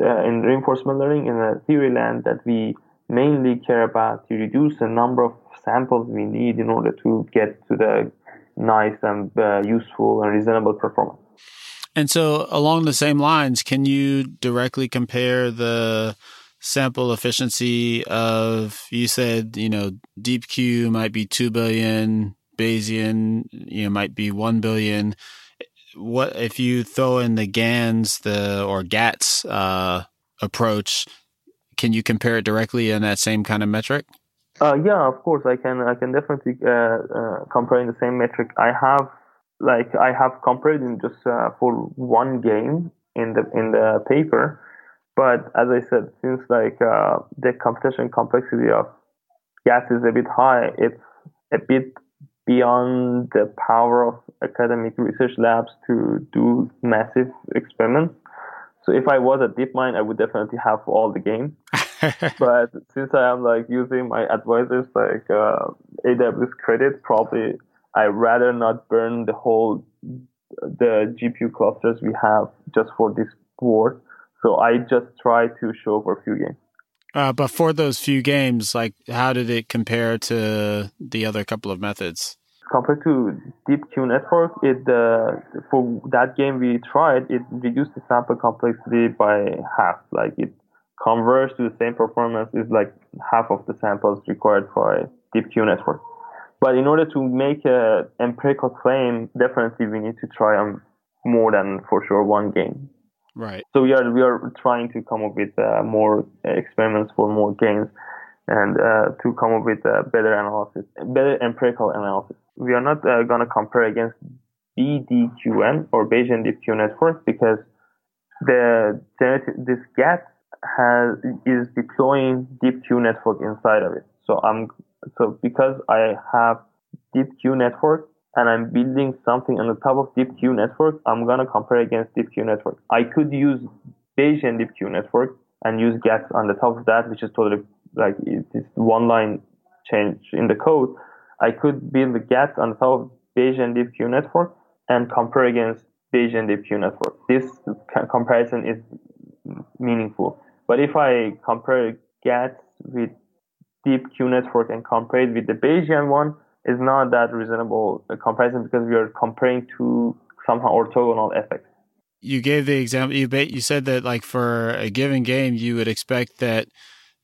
uh, in reinforcement learning in the theory land that we mainly care about to reduce the number of samples we need in order to get to the nice and uh, useful and reasonable performance. And so, along the same lines, can you directly compare the sample efficiency of, you said, you know, Deep Q might be 2 billion, Bayesian, you know, might be 1 billion. What if you throw in the GANs, the or GATS uh, approach? Can you compare it directly in that same kind of metric? Uh, yeah, of course, I can. I can definitely uh, uh, compare in the same metric. I have, like, I have compared in just uh, for one game in the in the paper, but as I said, since like uh, the computation complexity of GATS is a bit high, it's a bit beyond the power of academic research labs to do massive experiments. So if I was at DeepMind, I would definitely have all the games. but since I am like using my advisors like uh, AWS credit, probably I rather not burn the whole the GPU clusters we have just for this board. So I just try to show for a few games. Uh, but for those few games, like how did it compare to the other couple of methods? Compared to Deep Q network, it uh, for that game we tried, it reduced the sample complexity by half. Like it converge to the same performance is like half of the samples required for a deep Q network. But in order to make an empirical claim, definitely we need to try on more than for sure one game. Right. So we are we are trying to come up with uh, more experiments for more games and uh, to come up with a better analysis, better empirical analysis. We are not uh, going to compare against BDQN or Bayesian Deep Q network because the this GATS has is deploying deep Q network inside of it. So I'm so because I have deep Q network and I'm building something on the top of deep Q network, I'm gonna compare against deep Q network. I could use Bayesian deep Q network and use GATS on the top of that, which is totally like it's one line change in the code. I could build the GATS on the top of Bayesian deep Q network and compare against Bayesian deep Q network. This comparison is meaningful. But if I compare GATS with deep Q network and compare it with the Bayesian one, it's not that reasonable comparison because we are comparing two somehow orthogonal effects. You gave the example. You you said that like for a given game, you would expect that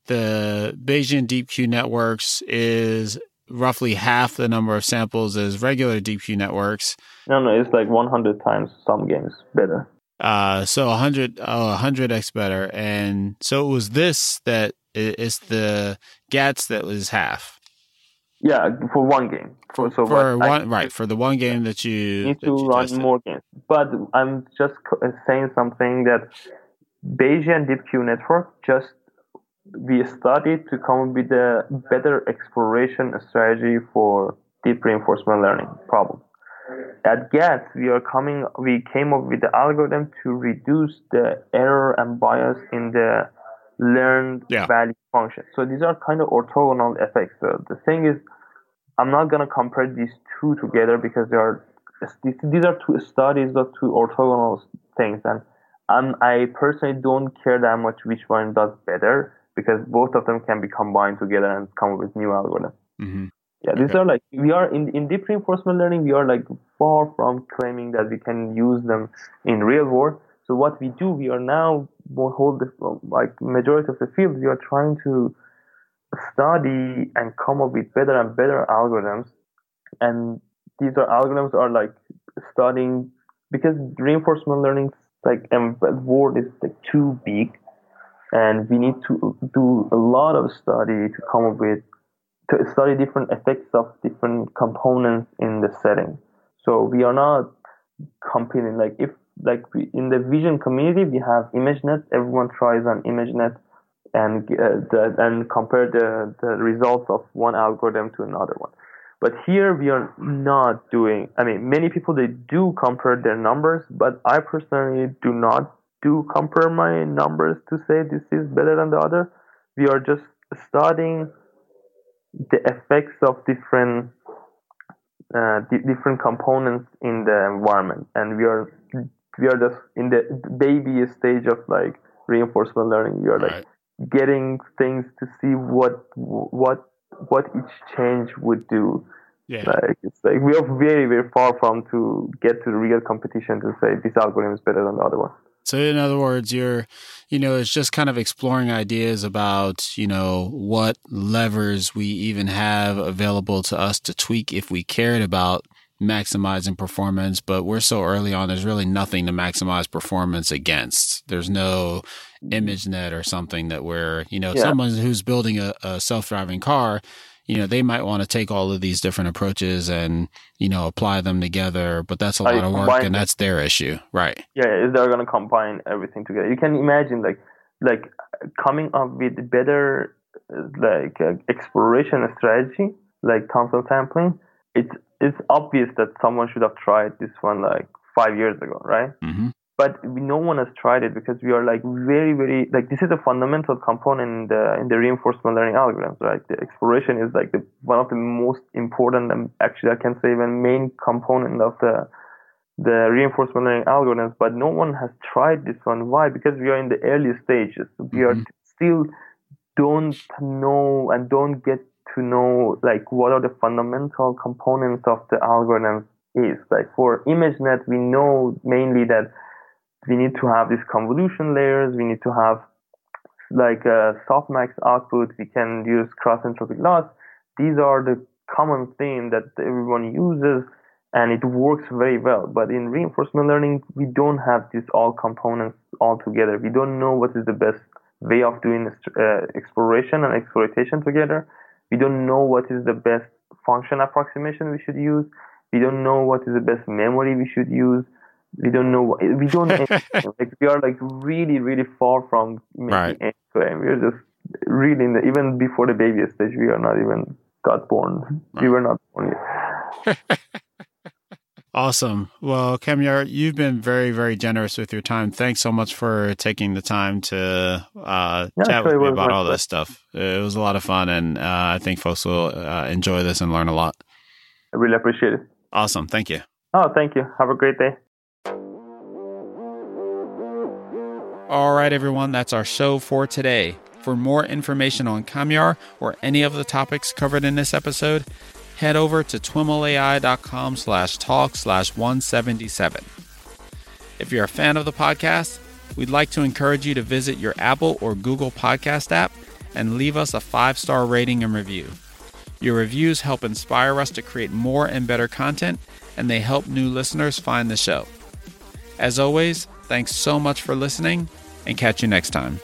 the Bayesian deep Q networks is roughly half the number of samples as regular deep Q networks. No, no, it's like 100 times some games better. Uh, so 100, oh, 100x better. And so it was this that it's the GATS that was half. Yeah, for one game. For, so for one, I, right, for the one game that you need to you run tested. more games. But I'm just uh, saying something that Bayesian Deep Q network just we studied to come up with a better exploration strategy for deep reinforcement learning problems. At GATS, we are coming, we came up with the algorithm to reduce the error and bias in the learned yeah. value function. So these are kind of orthogonal effects. So the thing is, I'm not going to compare these two together because they are these are two studies of two orthogonal things, and um, I personally don't care that much which one does better because both of them can be combined together and come up with new algorithms. Mm-hmm. Yeah, these okay. are like we are in in deep reinforcement learning. We are like far from claiming that we can use them in real world. So what we do, we are now hold the, like majority of the field. We are trying to study and come up with better and better algorithms and these are algorithms are like studying because reinforcement learning like um, word is like too big and we need to do a lot of study to come up with to study different effects of different components in the setting. So we are not competing like if like we, in the vision community we have ImageNet. Everyone tries on ImageNet and uh, the, and compare the, the results of one algorithm to another one. But here we are not doing, I mean, many people, they do compare their numbers, but I personally do not do compare my numbers to say this is better than the other. We are just studying the effects of different uh, different components in the environment, and we are we are just in the baby stage of like reinforcement learning. We are like right. getting things to see what what what each change would do. Yeah. Like it's like we are very very far from to get to the real competition to say this algorithm is better than the other one. So in other words, you're, you know, it's just kind of exploring ideas about, you know, what levers we even have available to us to tweak if we cared about maximizing performance, but we're so early on, there's really nothing to maximize performance against. There's no mm-hmm. ImageNet or something that we're, you know, yeah. someone who's building a, a self driving car, you know, they might want to take all of these different approaches and, you know, apply them together, but that's a lot of work and that's their issue. Right. Yeah, they're going to combine everything together. You can imagine like, like coming up with better, like uh, exploration strategy, like Thompson sampling. It's, it's obvious that someone should have tried this one like five years ago, right? Mm-hmm but no one has tried it because we are like very very like this is a fundamental component in the in the reinforcement learning algorithms right? The exploration is like the one of the most important and actually i can say even main component of the the reinforcement learning algorithms but no one has tried this one. Why? Because we are in the early stages. We mm-hmm. are still don't know and don't get to know like what are the fundamental components of the algorithms is. Like for ImageNet we know mainly that we need to have these convolution layers. We need to have like a softmax output. We can use cross entropic loss. These are the common thing that everyone uses and it works very well. But in reinforcement learning, we don't have these all components all together. We don't know what is the best way of doing uh, exploration and exploitation together. We don't know what is the best function approximation we should use. We don't know what is the best memory we should use we don't know we don't like we are like really really far from right. any claim. We're just really the, even before the baby stage. We are not even got born. Right. We were not born yet. awesome. Well, Kamiar, you've been very very generous with your time. Thanks so much for taking the time to uh, yeah, chat with me about all this stuff. It was a lot of fun, and uh, I think folks will uh, enjoy this and learn a lot. I really appreciate it. Awesome. Thank you. Oh, thank you. Have a great day. All right, everyone, that's our show for today. For more information on Kamiar or any of the topics covered in this episode, head over to twimlai.com slash talk slash 177. If you're a fan of the podcast, we'd like to encourage you to visit your Apple or Google podcast app and leave us a five star rating and review. Your reviews help inspire us to create more and better content, and they help new listeners find the show. As always, Thanks so much for listening, and catch you next time.